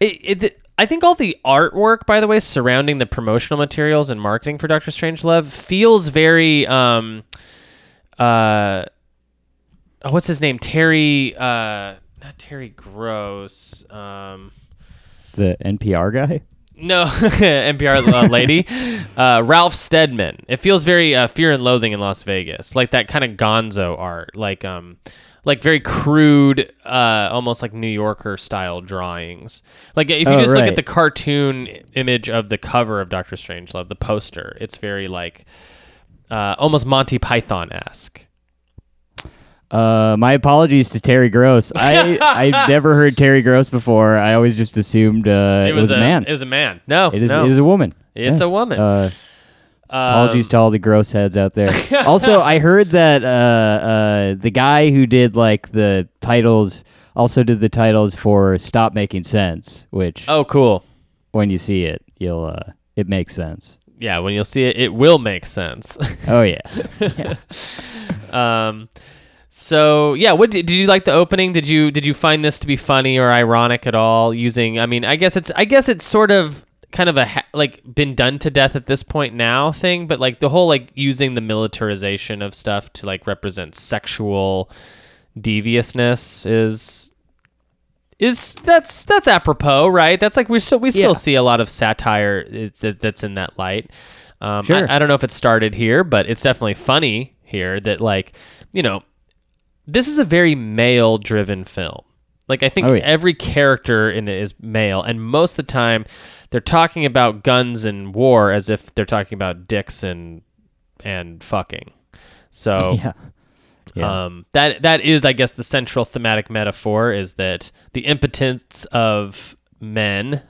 It, it, I think all the artwork, by the way, surrounding the promotional materials and marketing for Doctor Strangelove feels very, um, uh, oh, what's his name? Terry, uh, not Terry Gross. Um,
The NPR guy.
no, <laughs> NPR uh, lady, uh, Ralph Steadman. It feels very uh, Fear and Loathing in Las Vegas, like that kind of Gonzo art, like um, like very crude, uh, almost like New Yorker style drawings. Like if you
Oh,
just look at the cartoon image of the cover of Doctor Strangelove, the poster, it's very like uh, almost Monty Python esque.
Uh, my apologies to Terry Gross. <laughs> I I've never heard Terry Gross before. I always just assumed uh, it, was, a man.
It was a man. No,
It is.
no.
It is a woman.
It's a woman.
Uh, apologies
Um,
to all the gross heads out there. <laughs> also, I heard that uh, uh, the guy who did like the titles also did the titles for "Stop Making Sense," which
Oh, cool.
when you see it, you'll uh, it makes sense.
Yeah, when you'll see it, it will make sense.
Oh yeah, <laughs>
Um, so yeah, what did, did you like the opening? Did you did you find this to be funny or ironic at all? Using, I mean, I guess it's I guess it's sort of kind of a ha- like been done to death at this point now thing, but like the whole like using the militarization of stuff to like represent sexual deviousness is is that's that's apropos, right? That's like we still we still
Yeah.
see a lot of satire that's in that light. Um,
Sure.
I, I don't know if it started here, but it's definitely funny here that like you know this is a very male driven film. Like I think
Oh, yeah.
every character in it is male, and most of the time they're talking about guns and war as if they're talking about dicks and and fucking. So <laughs>
yeah, yeah.
um, that that is, I guess, the central thematic metaphor is that the impotence of men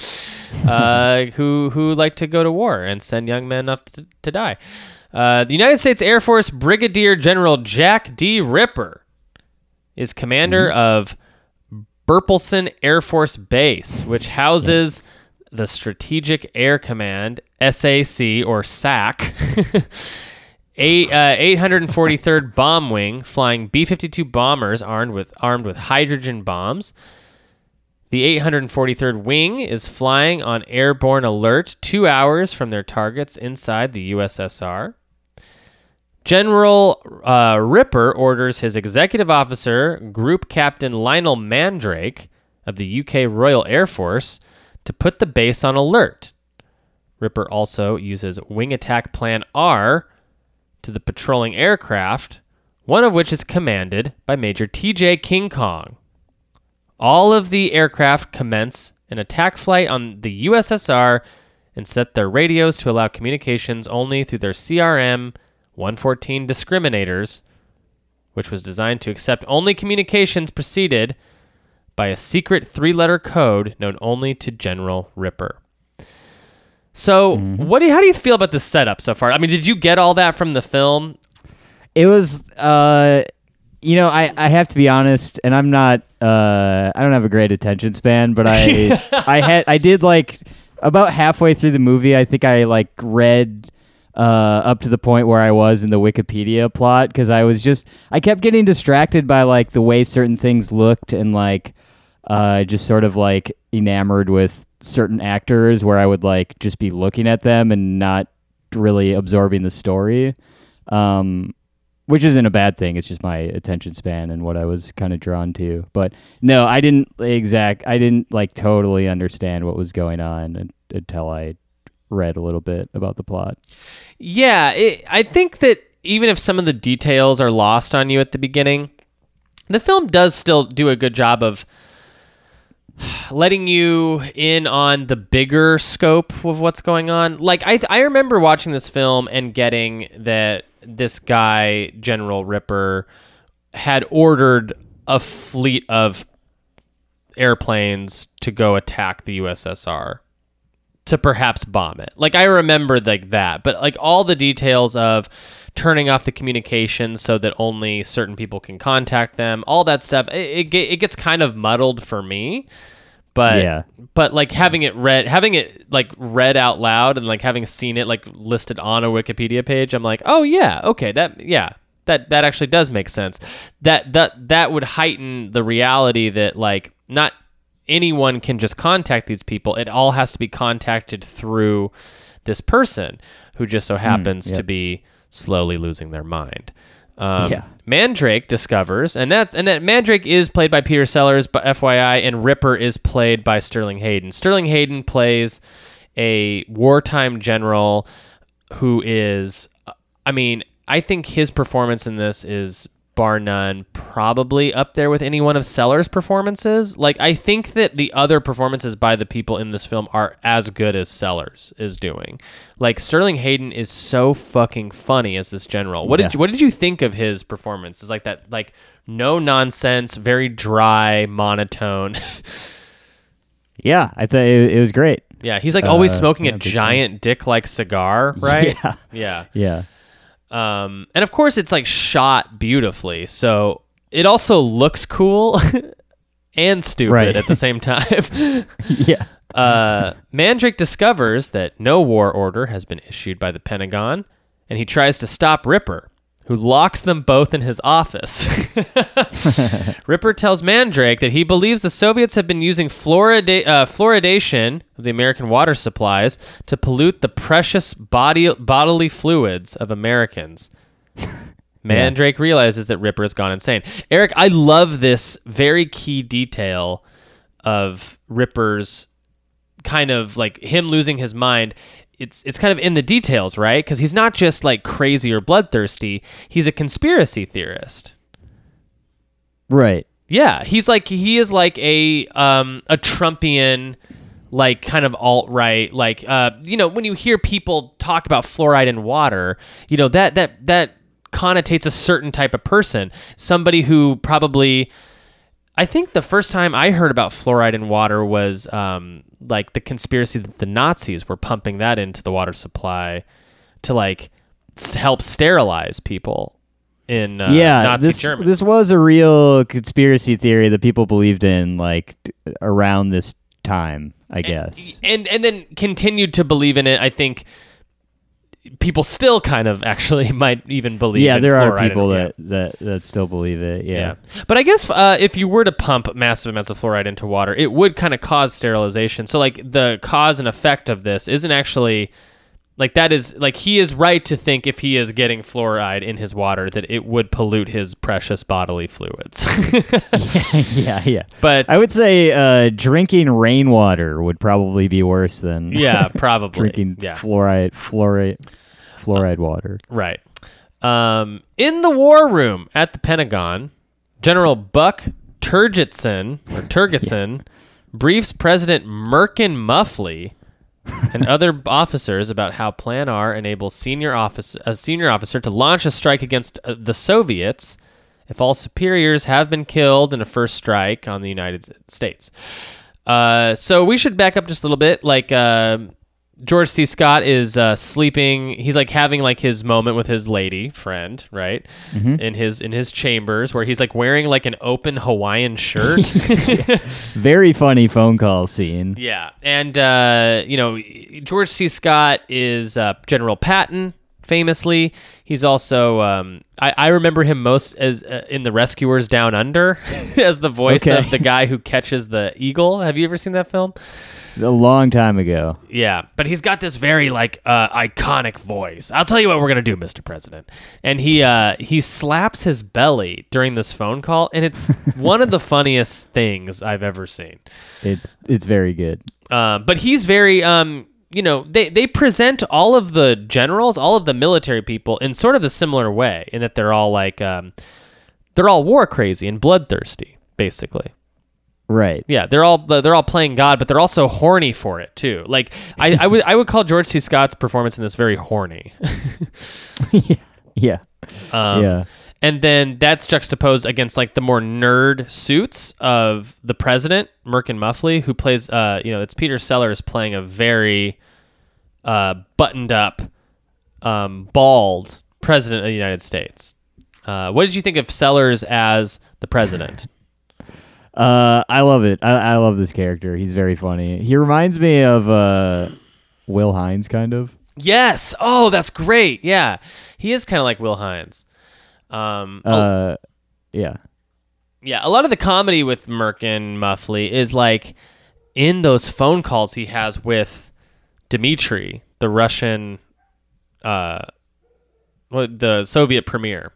<laughs> uh, <laughs> who who like to go to war and send young men off to, to die. Uh, the United States Air Force Brigadier General Jack D. Ripper is commander of Burpelson Air Force Base, which houses the Strategic Air Command (SAC) or SAC. <laughs> Eight, uh, 843rd Bomb Wing flying B-52 bombers armed with armed with hydrogen bombs. The 843rd Wing is flying on airborne alert two hours from their targets inside the USSR. General uh, Ripper orders his executive officer, Group Captain Lionel Mandrake of the UK Royal Air Force, to put the base on alert. Ripper also uses Wing Attack Plan R to the patrolling aircraft, one of which is commanded by Major TJ King Kong. All of the aircraft commence an attack flight on the USSR and set their radios to allow communications only through their CRM 114 discriminators, which was designed to accept only communications preceded by a secret three letter code known only to General Ripper. So, what do you, how do you feel about the setup so far? I mean, did you get all that from the film?
It was, uh, you know, I, I have to be honest, and I'm not, uh, I don't have a great attention span, but I, <laughs> I had, I did like about halfway through the movie. I think I like read, uh, up to the point where I was in the Wikipedia plot because I was just, I kept getting distracted by like the way certain things looked and like, uh, just sort of like enamored with certain actors where I would like just be looking at them and not really absorbing the story. Um, which isn't a bad thing. It's just my attention span and what I was kind of drawn to. But no, I didn't exact. I didn't like totally understand what was going on until I read a little bit about the plot.
Yeah, it, I think that even if some of the details are lost on you at the beginning, the film does still do a good job of <sighs> letting you in on the bigger scope of what's going on. Like I I remember watching this film and getting that this guy General Ripper had ordered a fleet of airplanes to go attack the USSR to perhaps bomb it. Like I remember like that, but like all the details of turning off the communications so that only certain people can contact them, all that stuff, it, it, it gets kind of muddled for me. But
Yeah.
but like having it read, having it like read out loud, and like having seen it like listed on a Wikipedia page, I'm like, oh yeah, okay, that yeah, that that actually does make sense. That that that would heighten the reality that like not anyone can just contact these people. It all has to be contacted through this person who just so happens to
yep.
be slowly losing their mind. Um,
Yeah.
Mandrake discovers, and that and that Mandrake is played by Peter Sellers, but FYI, and Ripper is played by Sterling Hayden. Sterling Hayden plays a wartime general who is, I mean, I think his performance in this is bar none, probably up there with any one of Sellers' performances. Like, I think that the other performances by the people in this film are as good as Sellers is doing. Like, Sterling Hayden is so fucking funny as this general. What did you, what did you think of his performance? Is like that, like no nonsense, very dry, monotone. <laughs>
Yeah, I thought it, it was great.
yeah, he's like always
Uh,
smoking
yeah,
a giant dick-like cigar, <laughs> right?
Yeah.
yeah.
Yeah.
Um, and of course, it's like shot beautifully, so it also looks cool <laughs> and stupid
Right.
at the same time. <laughs> <laughs>
Yeah.
uh, Mandrake discovers that no war order has been issued by the Pentagon, and he tries to stop Ripper, who locks them both in his office. <laughs> Ripper tells Mandrake that he believes the Soviets have been using fluorida- uh, fluoridation of the American water supplies to pollute the precious body- bodily fluids of Americans. <laughs> Mandrake realizes that Ripper has gone insane. Eric, I love this very key detail of Ripper's kind of like him losing his mind. It's it's kind of in the details, right? Because he's not just like crazy or bloodthirsty. He's a conspiracy theorist.
Right.
Yeah, he's like he is like a um a Trumpian like kind of alt right like uh you know when you hear people talk about fluoride in water, you know that that that connotates a certain type of person, somebody who probably I think the first time I heard about fluoride in water was um, like the conspiracy that the Nazis were pumping that into the water supply to like s- help sterilize people in uh,
yeah,
Nazi
this
Germany.
this was a real conspiracy theory that people believed in, like around this time. I guess.
and and then continued to believe in it. I think people still kind of actually <laughs> might even believe.
yeah, there are people that, that that still believe it. Yeah.
Yeah. But I guess uh, if you were to pump massive amounts of fluoride into water, it would kind of cause sterilization. So, like, the cause and effect of this isn't actually like that is like he is right to think if he is getting fluoride in his water that it would pollute his precious bodily fluids. <laughs>
yeah, yeah.
but
I would say uh, drinking rainwater would probably be worse than <laughs>
yeah, <laughs> probably
drinking
yeah.
fluoride, fluoride, fluoride water.
Right. Um, in the war room at the Pentagon, General Buck Turgidson or Turgidson briefs President Merkin Muffley and other officers about how Plan R enables senior office a senior officer to launch a strike against uh, the Soviets if all superiors have been killed in a first strike on the United States. Uh, so we should back up just a little bit. Like uh, George C. Scott is uh, sleeping. He's like having like his moment with his lady friend, right? In his in his chambers, where he's like wearing like an open Hawaiian shirt. <laughs>
Very funny phone call scene.
Yeah, and uh, you know George C. Scott is uh, General Patton, famously. He's also um, I, I remember him most as uh, in the Rescuers Down Under <laughs> as the voice
Okay.
of the guy who catches the eagle. Have you ever seen that film?
A long time ago.
Yeah, but he's got this very like uh, iconic voice. I'll tell you what we're gonna do, Mr. President. And he uh, he slaps his belly during this phone call, and it's <laughs> one of the funniest things I've ever seen.
It's it's very good.
Uh, but he's very um you know they they present all of the generals all of the military people in sort of a similar way in that they're all like um they're all war crazy and bloodthirsty basically
Right.
yeah they're all they're all playing god but they're also horny for it too like i i would i would call george c scott's performance in this very horny <laughs>
yeah. Yeah.
um,
yeah.
and then that's juxtaposed against like the more nerd suits of the president, Merkin Muffley, who plays uh you know, it's Peter Sellers playing a very uh buttoned up, um, bald president of the United States. Uh, what did you think of Sellers as the president?
Uh, I love it. I, I love this character. He's very funny. He reminds me of uh, Will Hines, kind of.
yes. Oh, that's great. Yeah. He is kind of like Will Hines. Um, a-
Uh, yeah.
Yeah, a lot of the comedy with Merkin Muffley is like in those phone calls he has with Dmitry, the Russian, uh, well, the Soviet premier.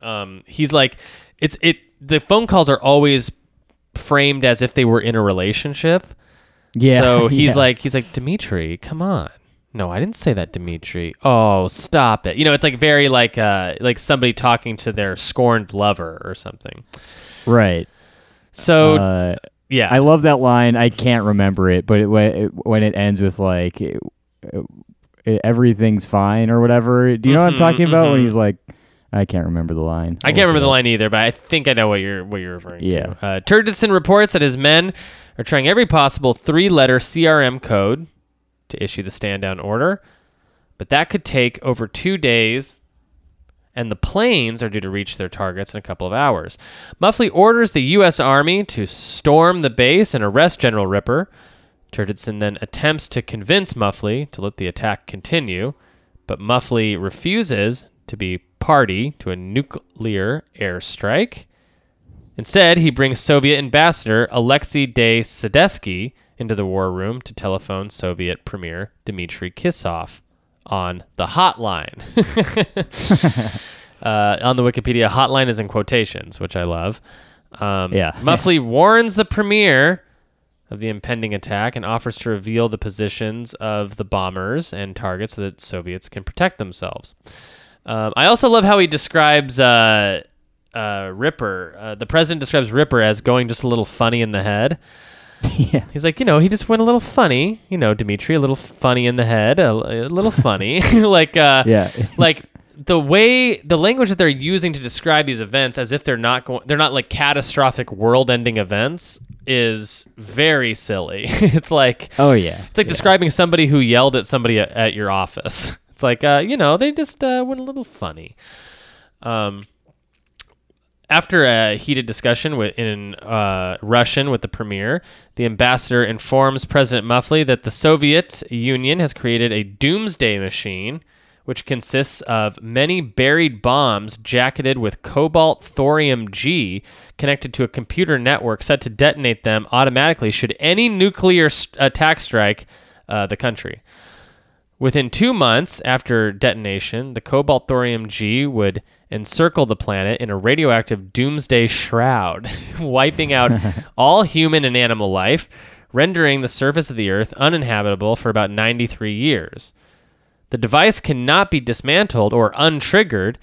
Um, he's like, it's it. The phone calls are always framed as if they were in a relationship.
Yeah.
So <laughs> he's
yeah.
like, he's like, Dimitri, come on. No, I didn't say that, Dimitri. Oh, stop it. You know, it's like very like uh like somebody talking to their scorned lover or something.
right.
So
Uh,
yeah,
I love that line. I can't remember it, but it, when it, when it ends with like it, it- everything's fine or whatever. Do you know what I'm talking about? When
mhm.
he's like, I can't remember the line.
I can't remember the line either, but I think I know what you're what you're referring
Yeah.
to. Uh, Turgidson reports that his men are trying every possible three-letter CRM code to issue the stand-down order, but that could take over two days, and the planes are due to reach their targets in a couple of hours. Muffley orders the U.S. Army to storm the base and arrest General Ripper. Turgidson then attempts to convince Muffley to let the attack continue, but Muffley refuses to be party to a nuclear airstrike. Instead, he brings Soviet ambassador Alexei de Sadetsky into the war room to telephone Soviet Premier Dmitry Kisov on the hotline. <laughs> uh, on the Wikipedia, hotline is in quotations, which I love. Um,
Yeah. <laughs>
Muffley warns the premier of the impending attack and offers to reveal the positions of the bombers and targets so that Soviets can protect themselves. Um, I also love how he describes uh, uh, Ripper. Uh, the president describes Ripper as going just a little funny in the head. <laughs>
yeah.
He's like, you know, he just went a little funny. You know, Dimitri, a little funny in the head, a, a little funny. <laughs> like, uh, <laughs>
Yeah.
like the way the language that they're using to describe these events as if they're not going they're not like catastrophic world-ending events is very silly it's like
Oh yeah.
it's like describing somebody who yelled at somebody at, at your office it's like uh, you know they just uh, went a little funny um after a heated discussion with, in uh, Russian with the premier, the ambassador informs President Muffley that the Soviet Union has created a doomsday machine, which consists of many buried bombs jacketed with cobalt thorium G connected to a computer network set to detonate them automatically should any nuclear st- attack strike uh, the country. Within two months after detonation, the cobalt thorium G would encircle the planet in a radioactive doomsday shroud, <laughs> wiping out <laughs> all human and animal life, rendering the surface of the Earth uninhabitable for about 93 years. The device cannot be dismantled or untriggered,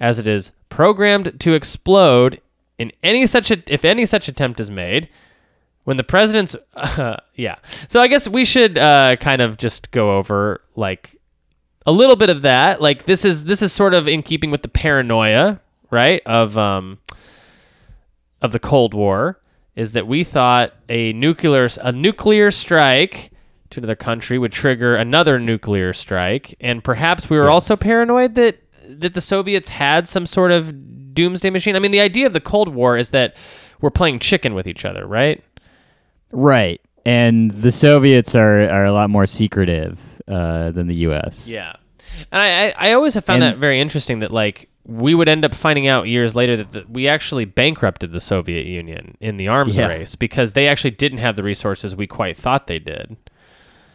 as it is programmed to explode in any such a, if any such attempt is made. When the president's, uh, <laughs> yeah. So I guess we should uh, kind of just go over like a little bit of that. Like this is this is sort of in keeping with the paranoia, right? Of um of the Cold War, is that we thought a nuclear a nuclear strike to another country would trigger another nuclear strike, and perhaps we were also paranoid that that the Soviets had some sort of doomsday machine. I mean, the idea of the Cold War is that we're playing chicken with each other, right?
Right. And the Soviets are, are a lot more secretive uh, than the U.S.
Yeah, and I I, I always have found
And-
that very interesting that like we would end up finding out years later that the, we actually bankrupted the Soviet Union in the arms
Yeah.
race because they actually didn't have the resources we quite thought they did.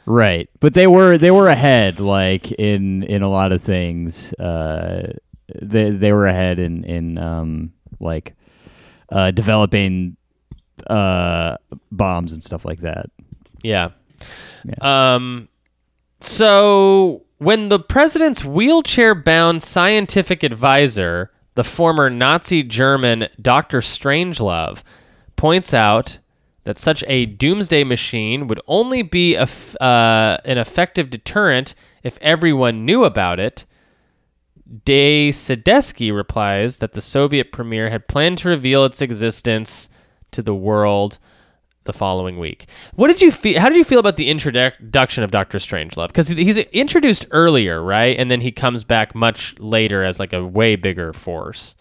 Right. But they were they were ahead like in in a lot of things. Uh, they they were ahead in in um, like uh, developing uh, bombs and stuff like that.
Yeah. Um, so when the president's wheelchair-bound scientific advisor, the former Nazi German Dr. Strangelove, points out that such a doomsday machine would only be a f- uh, an effective deterrent if everyone knew about it. De Sadesky replies that the Soviet premier had planned to reveal its existence to the world the following week. What did you feel? How did you feel about the introduction of Doctor Strangelove? Because he's introduced earlier, right, and then he comes back much later as like a way bigger force.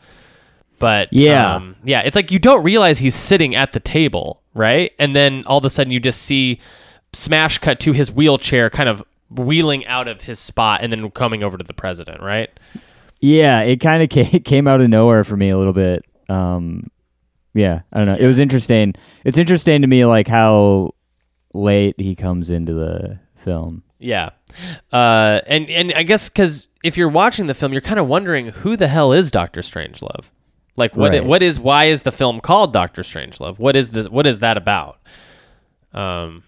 But
Yeah.
um, yeah, it's like you don't realize he's sitting at the table, right? And then all of a sudden you just see smash cut to his wheelchair, kind of wheeling out of his spot and then coming over to the president, right?
Yeah, it kind of came, <laughs> came out of nowhere for me a little bit. Um, yeah, I don't know. It was interesting. It's interesting to me like how late he comes into the film.
Yeah. Uh, and and I guess because if you're watching the film, you're kind of wondering who the hell is Doctor Strangelove? Like what
Right.
what is why is the film called Doctor Strangelove? What is this? What is that about? Um,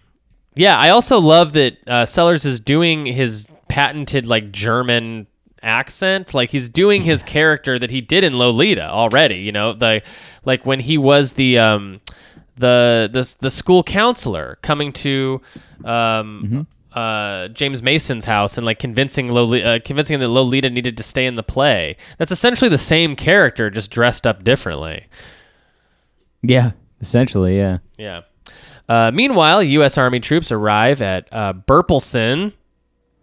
yeah. I also love that uh, Sellers is doing his patented like German accent. Like he's doing his <laughs> character that he did in Lolita already. You know the like when he was the um the the the school counselor coming to um uh James Mason's house and like convincing Lolita, uh, convincing him that Lolita needed to stay in the play. That's essentially the same character just dressed up differently.
Yeah, essentially, yeah.
Yeah. Uh, meanwhile, U.S. Army troops arrive at uh, Burpelson,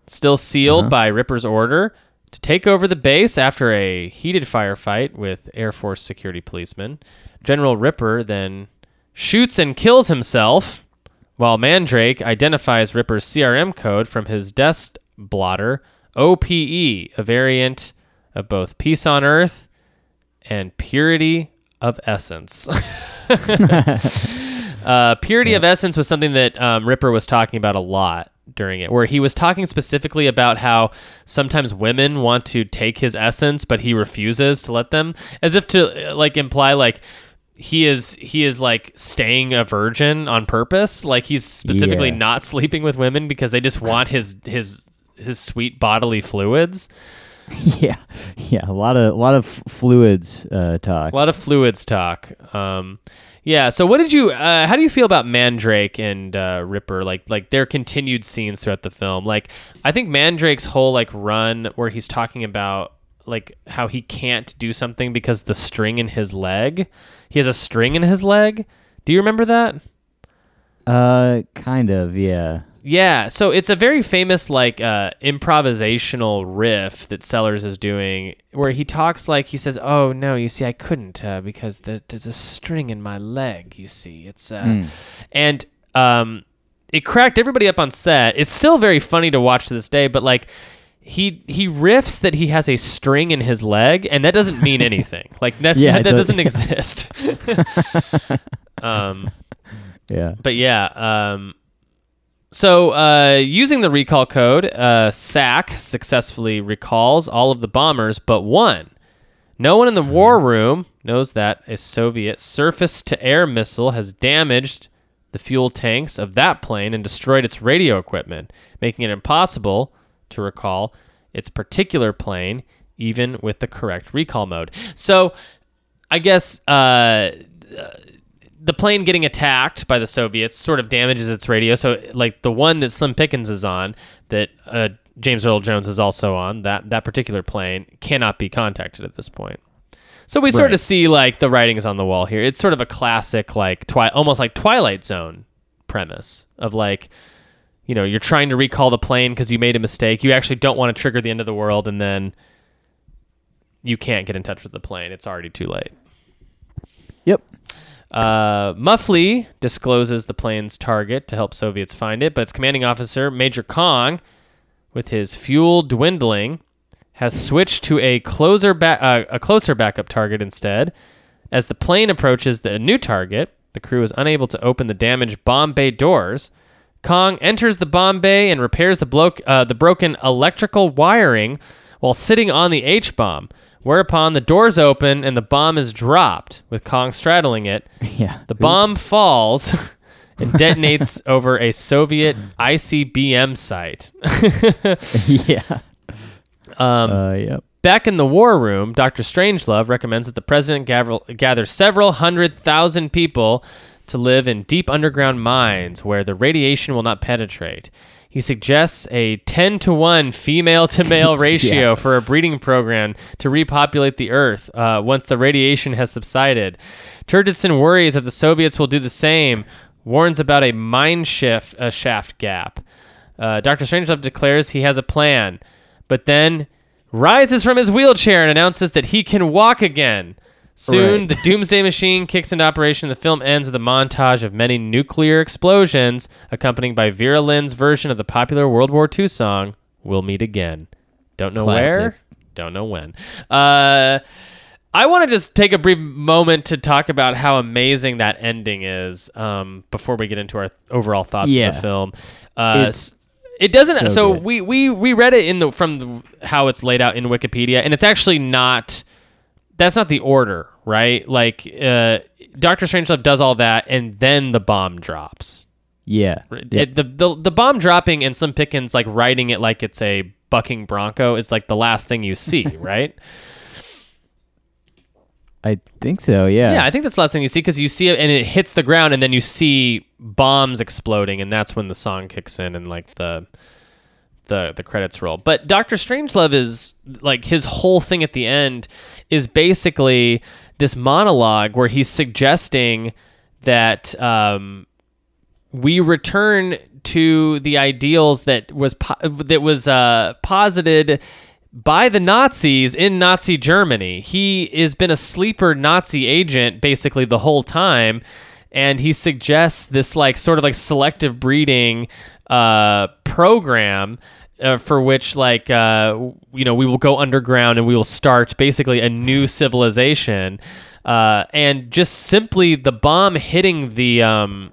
still sealed by Ripper's order, to take over the base after a heated firefight with Air Force security policemen. General Ripper then shoots and kills himself, while Mandrake identifies Ripper's CRM code from his desk blotter, OPE, a variant of both Peace on Earth and Purity of Essence. <laughs> <laughs> Uh, purity of essence was something that um, Ripper was talking about a lot during it, where he was talking specifically about how sometimes women want to take his essence, but he refuses to let them, as if to uh, like imply like he is he is like staying a virgin on purpose, like he's specifically
Yeah.
not sleeping with women because they just want his his his sweet bodily fluids. <laughs>
yeah, yeah. A lot of a lot of fluids uh, talk.
A lot of fluids talk. Um, yeah. So, what did you? Uh, how do you feel about Mandrake and uh, Ripper? Like, like their continued scenes throughout the film. Like, I think Mandrake's whole like run where he's talking about like how he can't do something because the string in his leg. He has a string in his leg. Do you remember that?
Uh, kind of, yeah.
Yeah, so it's a very famous like uh, improvisational riff that Sellers is doing, where he talks like he says, "Oh no, you see, I couldn't uh, because there, there's a string in my leg. You see, it's uh, and um, it cracked everybody up on set. It's still very funny to watch to this day, but like." He he riffs that he has a string in his leg, and that doesn't mean <laughs> anything. like that's
Yeah,
that,
it does-
doesn't exist. <laughs> um, <laughs>
Yeah.
but yeah, um, So, uh, using the recall code, uh, SAC successfully recalls all of the bombers but one. No one in the war room knows that a Soviet surface to air missile has damaged the fuel tanks of that plane and destroyed its radio equipment, making it impossible to recall its particular plane, even with the correct recall mode. So, I guess uh, the plane getting attacked by the Soviets sort of damages its radio. So, like the one that Slim Pickens is on, that uh, James Earl Jones is also on, that that particular plane cannot be contacted at this point. So we sort
Right.
of see like the writings on the wall here. It's sort of a classic, like twi- almost like Twilight Zone premise of like, you know, you're trying to recall the plane because you made a mistake. You actually don't want to trigger the end of the world, and then you can't get in touch with the plane. It's already too late.
Yep.
Uh, Muffley discloses the plane's target to help Soviets find it, but its commanding officer, Major Kong, with his fuel dwindling, has switched to a closer ba- uh, a closer backup target instead. As the plane approaches the new target, the crew is unable to open the damaged bomb bay doors. Kong enters the bomb bay and repairs the, blo- uh, the broken electrical wiring while sitting on the H bomb. Whereupon the doors open and the bomb is dropped, with Kong straddling it. <laughs>
Yeah.
The bomb falls <laughs> and detonates over a Soviet ICBM site. <laughs>
yeah.
Um,
Uh, yep.
Back in the war room, Dr. Strangelove recommends that the president gather, gather several hundred thousand people to live in deep underground mines where the radiation will not penetrate. He suggests a 10 to 1 female to male <laughs> ratio for a breeding program to repopulate the Earth uh, once the radiation has subsided. Turgidson worries that the Soviets will do the same, warns about a mine shift, a shaft gap. Uh, Dr. Strangelove declares he has a plan, but then rises from his wheelchair and announces that he can walk again. Soon,
Right.
the Doomsday Machine kicks into operation. The film ends with a montage of many nuclear explosions, accompanied by Vera Lynn's version of the popular World War II song "We'll Meet Again." Don't know
Classic.
where, don't know when. Uh, I want to just take a brief moment to talk about how amazing that ending is um, before we get into our overall thoughts of the film. Uh, it doesn't. So,
so
we we we read it in the from the, how it's laid out in Wikipedia, and it's actually not. That's not the order, right? Like uh, Doctor Strangelove does all that, and then the bomb drops.
Yeah.
It, the, the the bomb dropping and Slim Pickens like riding it like it's a bucking bronco is like the last thing you see, <laughs> right?
I think so. Yeah.
Yeah, I think that's the last thing you see because you see it and it hits the ground, and then you see bombs exploding, and that's when the song kicks in and like the the the credits roll. But Doctor Strangelove is like his whole thing at the end is basically this monologue where he's suggesting that um, we return to the ideals that was po- that was uh, posited by the Nazis in Nazi Germany. He has been a sleeper Nazi agent basically the whole time, and he suggests this like sort of like selective breeding uh, program. Uh, for which, like, uh, you know, we will go underground and we will start basically a new civilization, uh, and just simply the bomb hitting the um,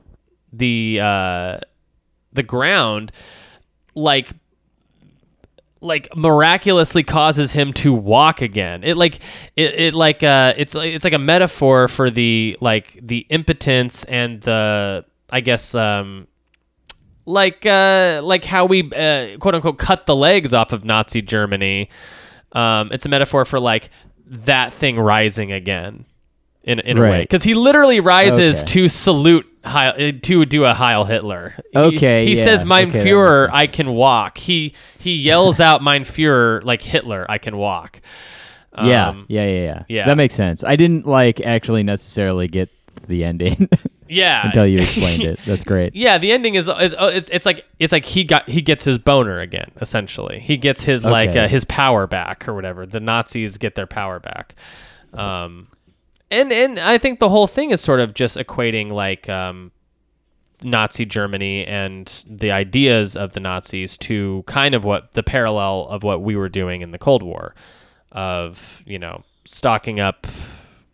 the uh, the ground, like like miraculously causes him to walk again. It like it, it like uh it's like it's like a metaphor for the like the impotence and the I guess um like uh like how we uh, quote unquote cut the legs off of Nazi Germany. Um it's a metaphor for like that thing rising again in in a way cuz he literally rises
Okay.
to salute Heil, to do a Heil Hitler.
Okay,
He,
yeah.
says Mein
Okay,
Führer, I can walk. He he yells out Mein Führer like Hitler, I can walk.
yeah.
Um,
yeah. Yeah. Yeah.
yeah.
That makes sense. I didn't like actually necessarily get the ending <laughs>
Yeah.
until you explained it. <laughs> That's great.
Yeah, the ending is, is oh, it's it's like it's like he got he gets his boner again. Essentially, he gets his like uh, his power back or whatever. The Nazis get their power back, um, and and I think the whole thing is sort of just equating like um, Nazi Germany and the ideas of the Nazis to kind of what the parallel of what we were doing in the Cold War, of you know stocking up,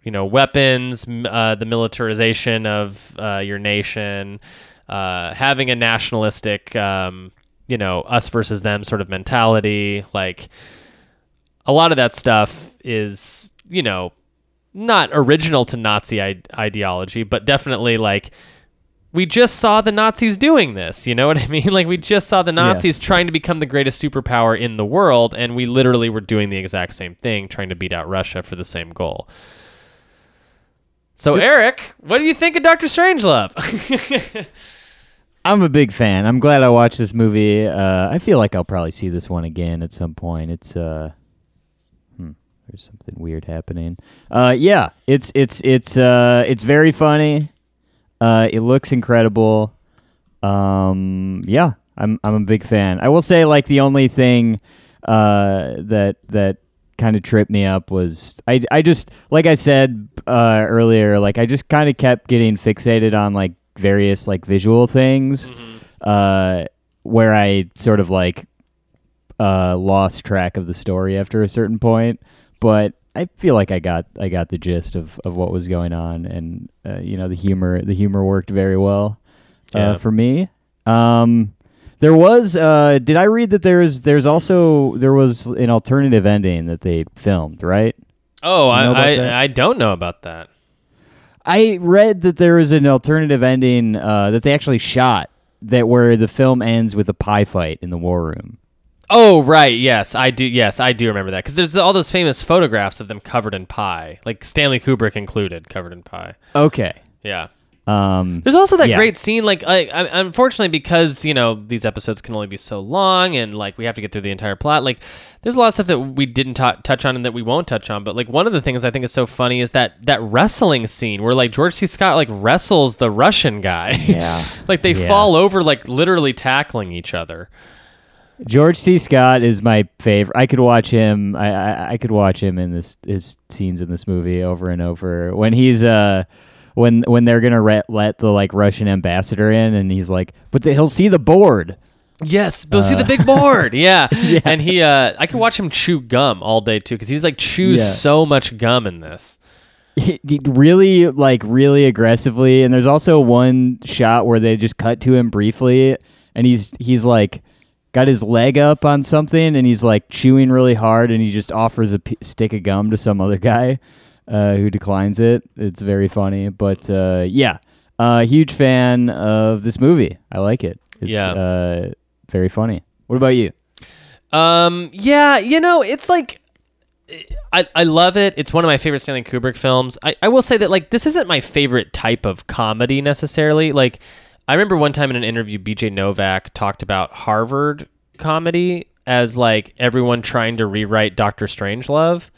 you know weapons, uh, the militarization of uh, your nation, uh, having a nationalistic, um, you know, us versus them sort of mentality. Like a lot of that stuff is, you know, not original to Nazi I- ideology, but definitely like we just saw the Nazis doing this. You know what I <laughs> mean? Like we just saw the Nazis trying to become the greatest superpower in the world, and we literally were doing the exact same thing, trying to beat out Russia for the same goal. So, Eric, what do you think of Doctor Strangelove? <laughs>
I'm a big fan. I'm glad I watched this movie. Uh, I feel like I'll probably see this one again at some point. It's uh, hmm, there's something weird happening. Uh, yeah, it's it's it's uh, it's very funny. Uh, it looks incredible. Um, yeah, I'm I'm a big fan. I will say, like the only thing uh, that that kind of tripped me up was I I just like I said uh, earlier, like I just kind of kept getting fixated on like various like visual things, uh, where I sort of like uh, lost track of the story after a certain point. But I feel like I got I got the gist of, of what was going on, and uh, you know the humor the humor worked very well uh,
Yeah.
for me. Um, there was uh, did I read that there's there's also there was an alternative ending that they filmed right?
oh,
You know
I. I I don't know about that.
I read that there was an alternative ending uh, that they actually shot that where the film ends with a pie fight in the war room.
Oh right, yes, I do. Yes, I do remember that because there's all those famous photographs of them covered in pie, like Stanley Kubrick included, covered in pie.
Okay.
Yeah.
Um,
There's also that
Yeah.
great scene, like, I, I, unfortunately, because you know these episodes can only be so long, and like we have to get through the entire plot. Like, there's a lot of stuff that we didn't ta- touch on and that we won't touch on. But like one of the things I think is so funny is that that wrestling scene where like George C. Scott like wrestles the Russian guy.
Yeah. <laughs>
like they
Yeah.
fall over, like literally tackling each other.
George C. Scott is my favorite. I could watch him. I, I I could watch him in this his scenes in this movie over and over. When he's uh when when they're gonna re- let the like Russian ambassador in, and he's like, but the, he'll see the board.
Yes, go see the big board. <laughs> Yeah. and he, uh, I could watch him chew gum all day too, because he's like chews
Yeah.
so much gum in this.
He- he really like really aggressively and there's also one shot where they just cut to him briefly and he's he's like got his leg up on something and he's like chewing really hard and he just offers a p- stick of gum to some other guy uh, who declines it it's very funny but uh, yeah uh, huge fan of this movie i like it it's
Yeah.
uh, very funny what about you
Um, yeah, you know, it's like I, I love it. It's one of my favorite Stanley Kubrick films. I, I will say that like this isn't my favorite type of comedy necessarily. Like I remember one time in an interview BJ Novak talked about Harvard comedy as like everyone trying to rewrite Doctor Strangelove.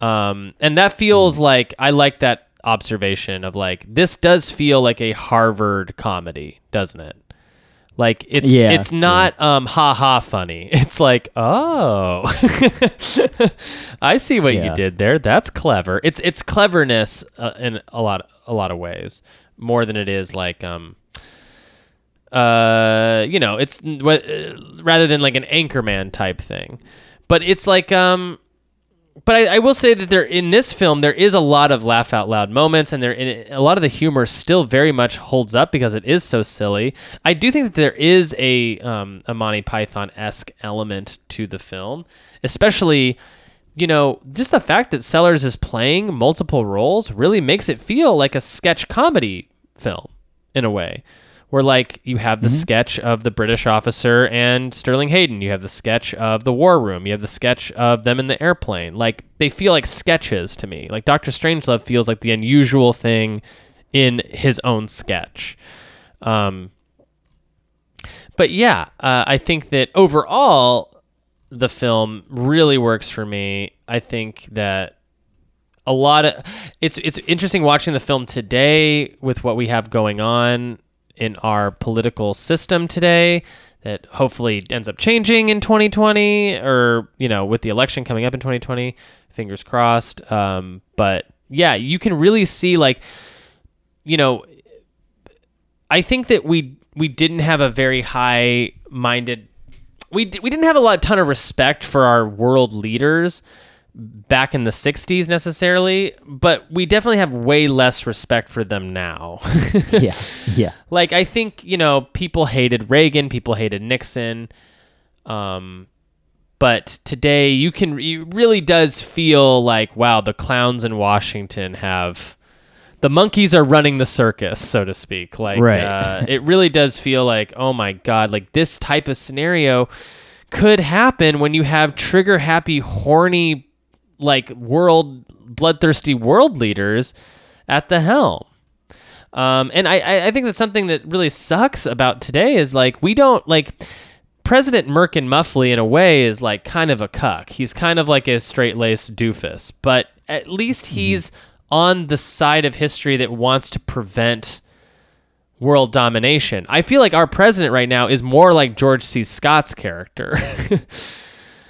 Um, and that feels like I like that observation of like this does feel like a Harvard comedy, doesn't it? Like it's
Yeah,
it's not um ha ha funny. <laughs> It's like, oh. <laughs> I see what you did there. That's clever. It's it's cleverness uh, in a lot a lot of ways more than it is like um uh you know, it's uh, rather than like an anchorman type thing. But it's like um but I, I will say that there in this film there is a lot of laugh out loud moments and there a lot of the humor still very much holds up because it is so silly. I do think that there is a um, a Monty Python esque element to the film, especially you know just the fact that Sellers is playing multiple roles really makes it feel like a sketch comedy film in a way where like you have the sketch of the British officer and Sterling Hayden, you have the sketch of the war room, you have the sketch of them in the airplane. Like they feel like sketches to me. Like Doctor Strangelove feels like the unusual thing in his own sketch. Um, but yeah, uh, I think that overall the film really works for me. I think that a lot of it's it's interesting watching the film today with what we have going on in our political system today that hopefully ends up changing in 2020 or you know with the election coming up in 2020 fingers crossed. Um, but yeah you can really see like you know i think that we we didn't have a very high minded we, we didn't have a lot ton of respect for our world leaders back in the 60s necessarily, but we definitely have way less respect for them now. <laughs>
yeah, yeah.
like I think, you know, people hated Reagan, people hated Nixon. Um but today you can it really does feel like wow, the clowns in Washington have the monkeys are running the circus, so to speak. Like
Right.
uh, it really does feel like, oh my god, like this type of scenario could happen when you have trigger happy, horny, like world bloodthirsty world leaders at the helm. Um, and I, I- I think that's something that really sucks about today is like we don't like President Merkin Muffley in a way is like kind of a cuck. He's kind of like a straight laced doofus, but at least he's on the side of history that wants to prevent world domination. I feel like our president right now is more like George C. Scott's character. <laughs>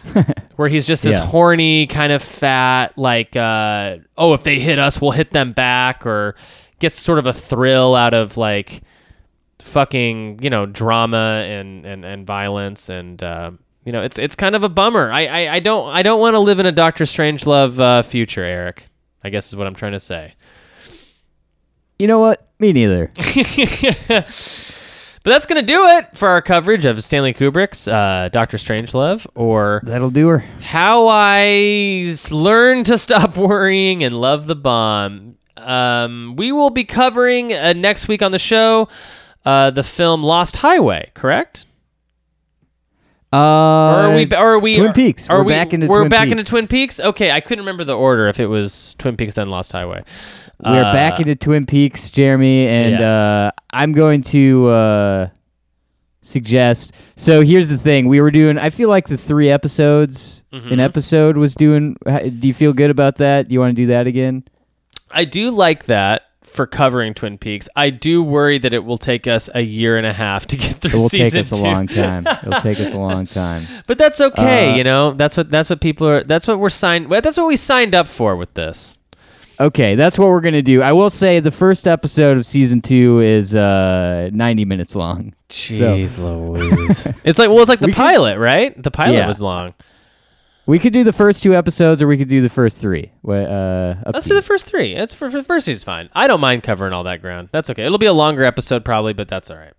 <laughs> Where he's just this
Yeah.
horny, kind of fat, like, uh, oh, if they hit us, we'll hit them back, or gets sort of a thrill out of like fucking, you know, drama and and, and violence, and uh, you know, it's it's kind of a bummer. I I, I don't I don't want to live in a Doctor Strangelove uh, future, Eric. I guess is what I'm trying to say.
You know what? Me neither. <laughs>
But that's going to do it for our coverage of Stanley Kubrick's uh, Doctor Strangelove, or
That'll do her.
How I Learned to Stop <laughs> Worrying and Love the Bomb. Um, we will be covering uh, next week on the show uh, the film Lost Highway, correct?
Uh,
Or are we? Or are we?
Twin Peaks.
Are
We're
we,
back into
We're
Twin
back
Peaks.
into Twin Peaks. Okay, I couldn't remember the order. If it was Twin Peaks then Lost Highway.
We are
Uh,
back into Twin Peaks, Jeremy, and
Yes.
uh, I'm going to uh, suggest. So here's the thing: we were doing. I feel like the three episodes,
Mm-hmm.
an episode was doing. Do you feel good about that? Do you want to do that again?
I do like that for covering Twin Peaks. I do worry that it will take us a year and a half to get through season.
It will take us a long time. It'll take us a <laughs> long time.
But that's okay,
Uh,
you know. That's what that's what people are. That's what we're signed. That's what we signed up for with this.
Okay, that's what we're gonna do. I will say the first episode of season two is uh, 90 minutes long.
Jeez Louise! <laughs> it's like well, it's like the
We could-
pilot, right? The pilot
Yeah.
was long.
We could do the first two episodes, or we could do the first three. Uh,
Let's do the first three. It's for, for the first season's fine. I don't mind covering all that ground. That's okay. It'll be a longer episode probably, but that's all right.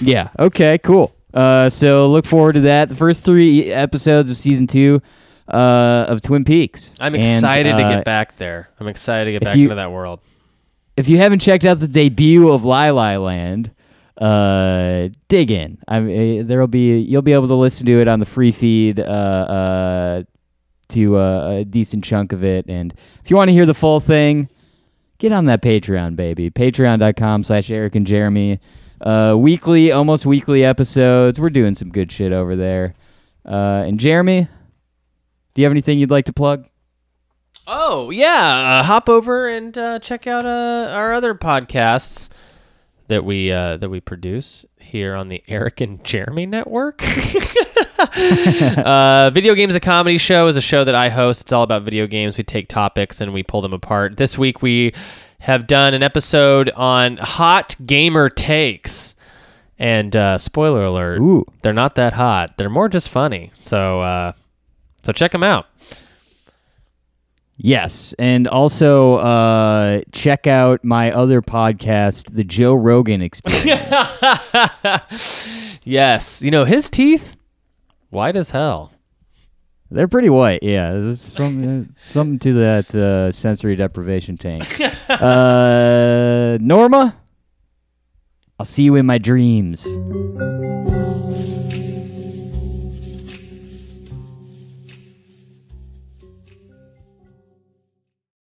Yeah. Okay. Cool. Uh, so look forward to that. The first three episodes of season two uh, of Twin Peaks.
I'm
And,
excited to
uh,
get back there. I'm excited to get back
you-
into that world.
If you haven't checked out the debut of Lili Land, uh, dig in. I mean, uh, there'll be you'll be able to listen to it on the free feed. Uh, uh, to uh, a decent chunk of it, and if you want to hear the full thing, get on that Patreon, baby. Patreon.com slash Eric and Jeremy. Uh, weekly, almost weekly episodes. We're doing some good shit over there. Uh, and Jeremy, do you have anything you'd like to plug?
Oh yeah, uh, hop over and uh, check out uh, our other podcasts that we uh, that we produce here on the Eric and Jeremy Network. <laughs> uh, video games a comedy show is a show that I host. It's all about video games. We take topics and we pull them apart. This week we have done an episode on hot gamer takes. And uh, spoiler alert,
Ooh.
they're not that hot. They're more just funny. So uh, so check them out.
Yes, and also uh, check out my other podcast, The Joe Rogan Experience. <laughs>
yes, you know his teeth, white as hell.
They're pretty white, yeah. There's some, something to that uh, sensory deprivation tank. <laughs> uh, Norma, I'll see you in my dreams.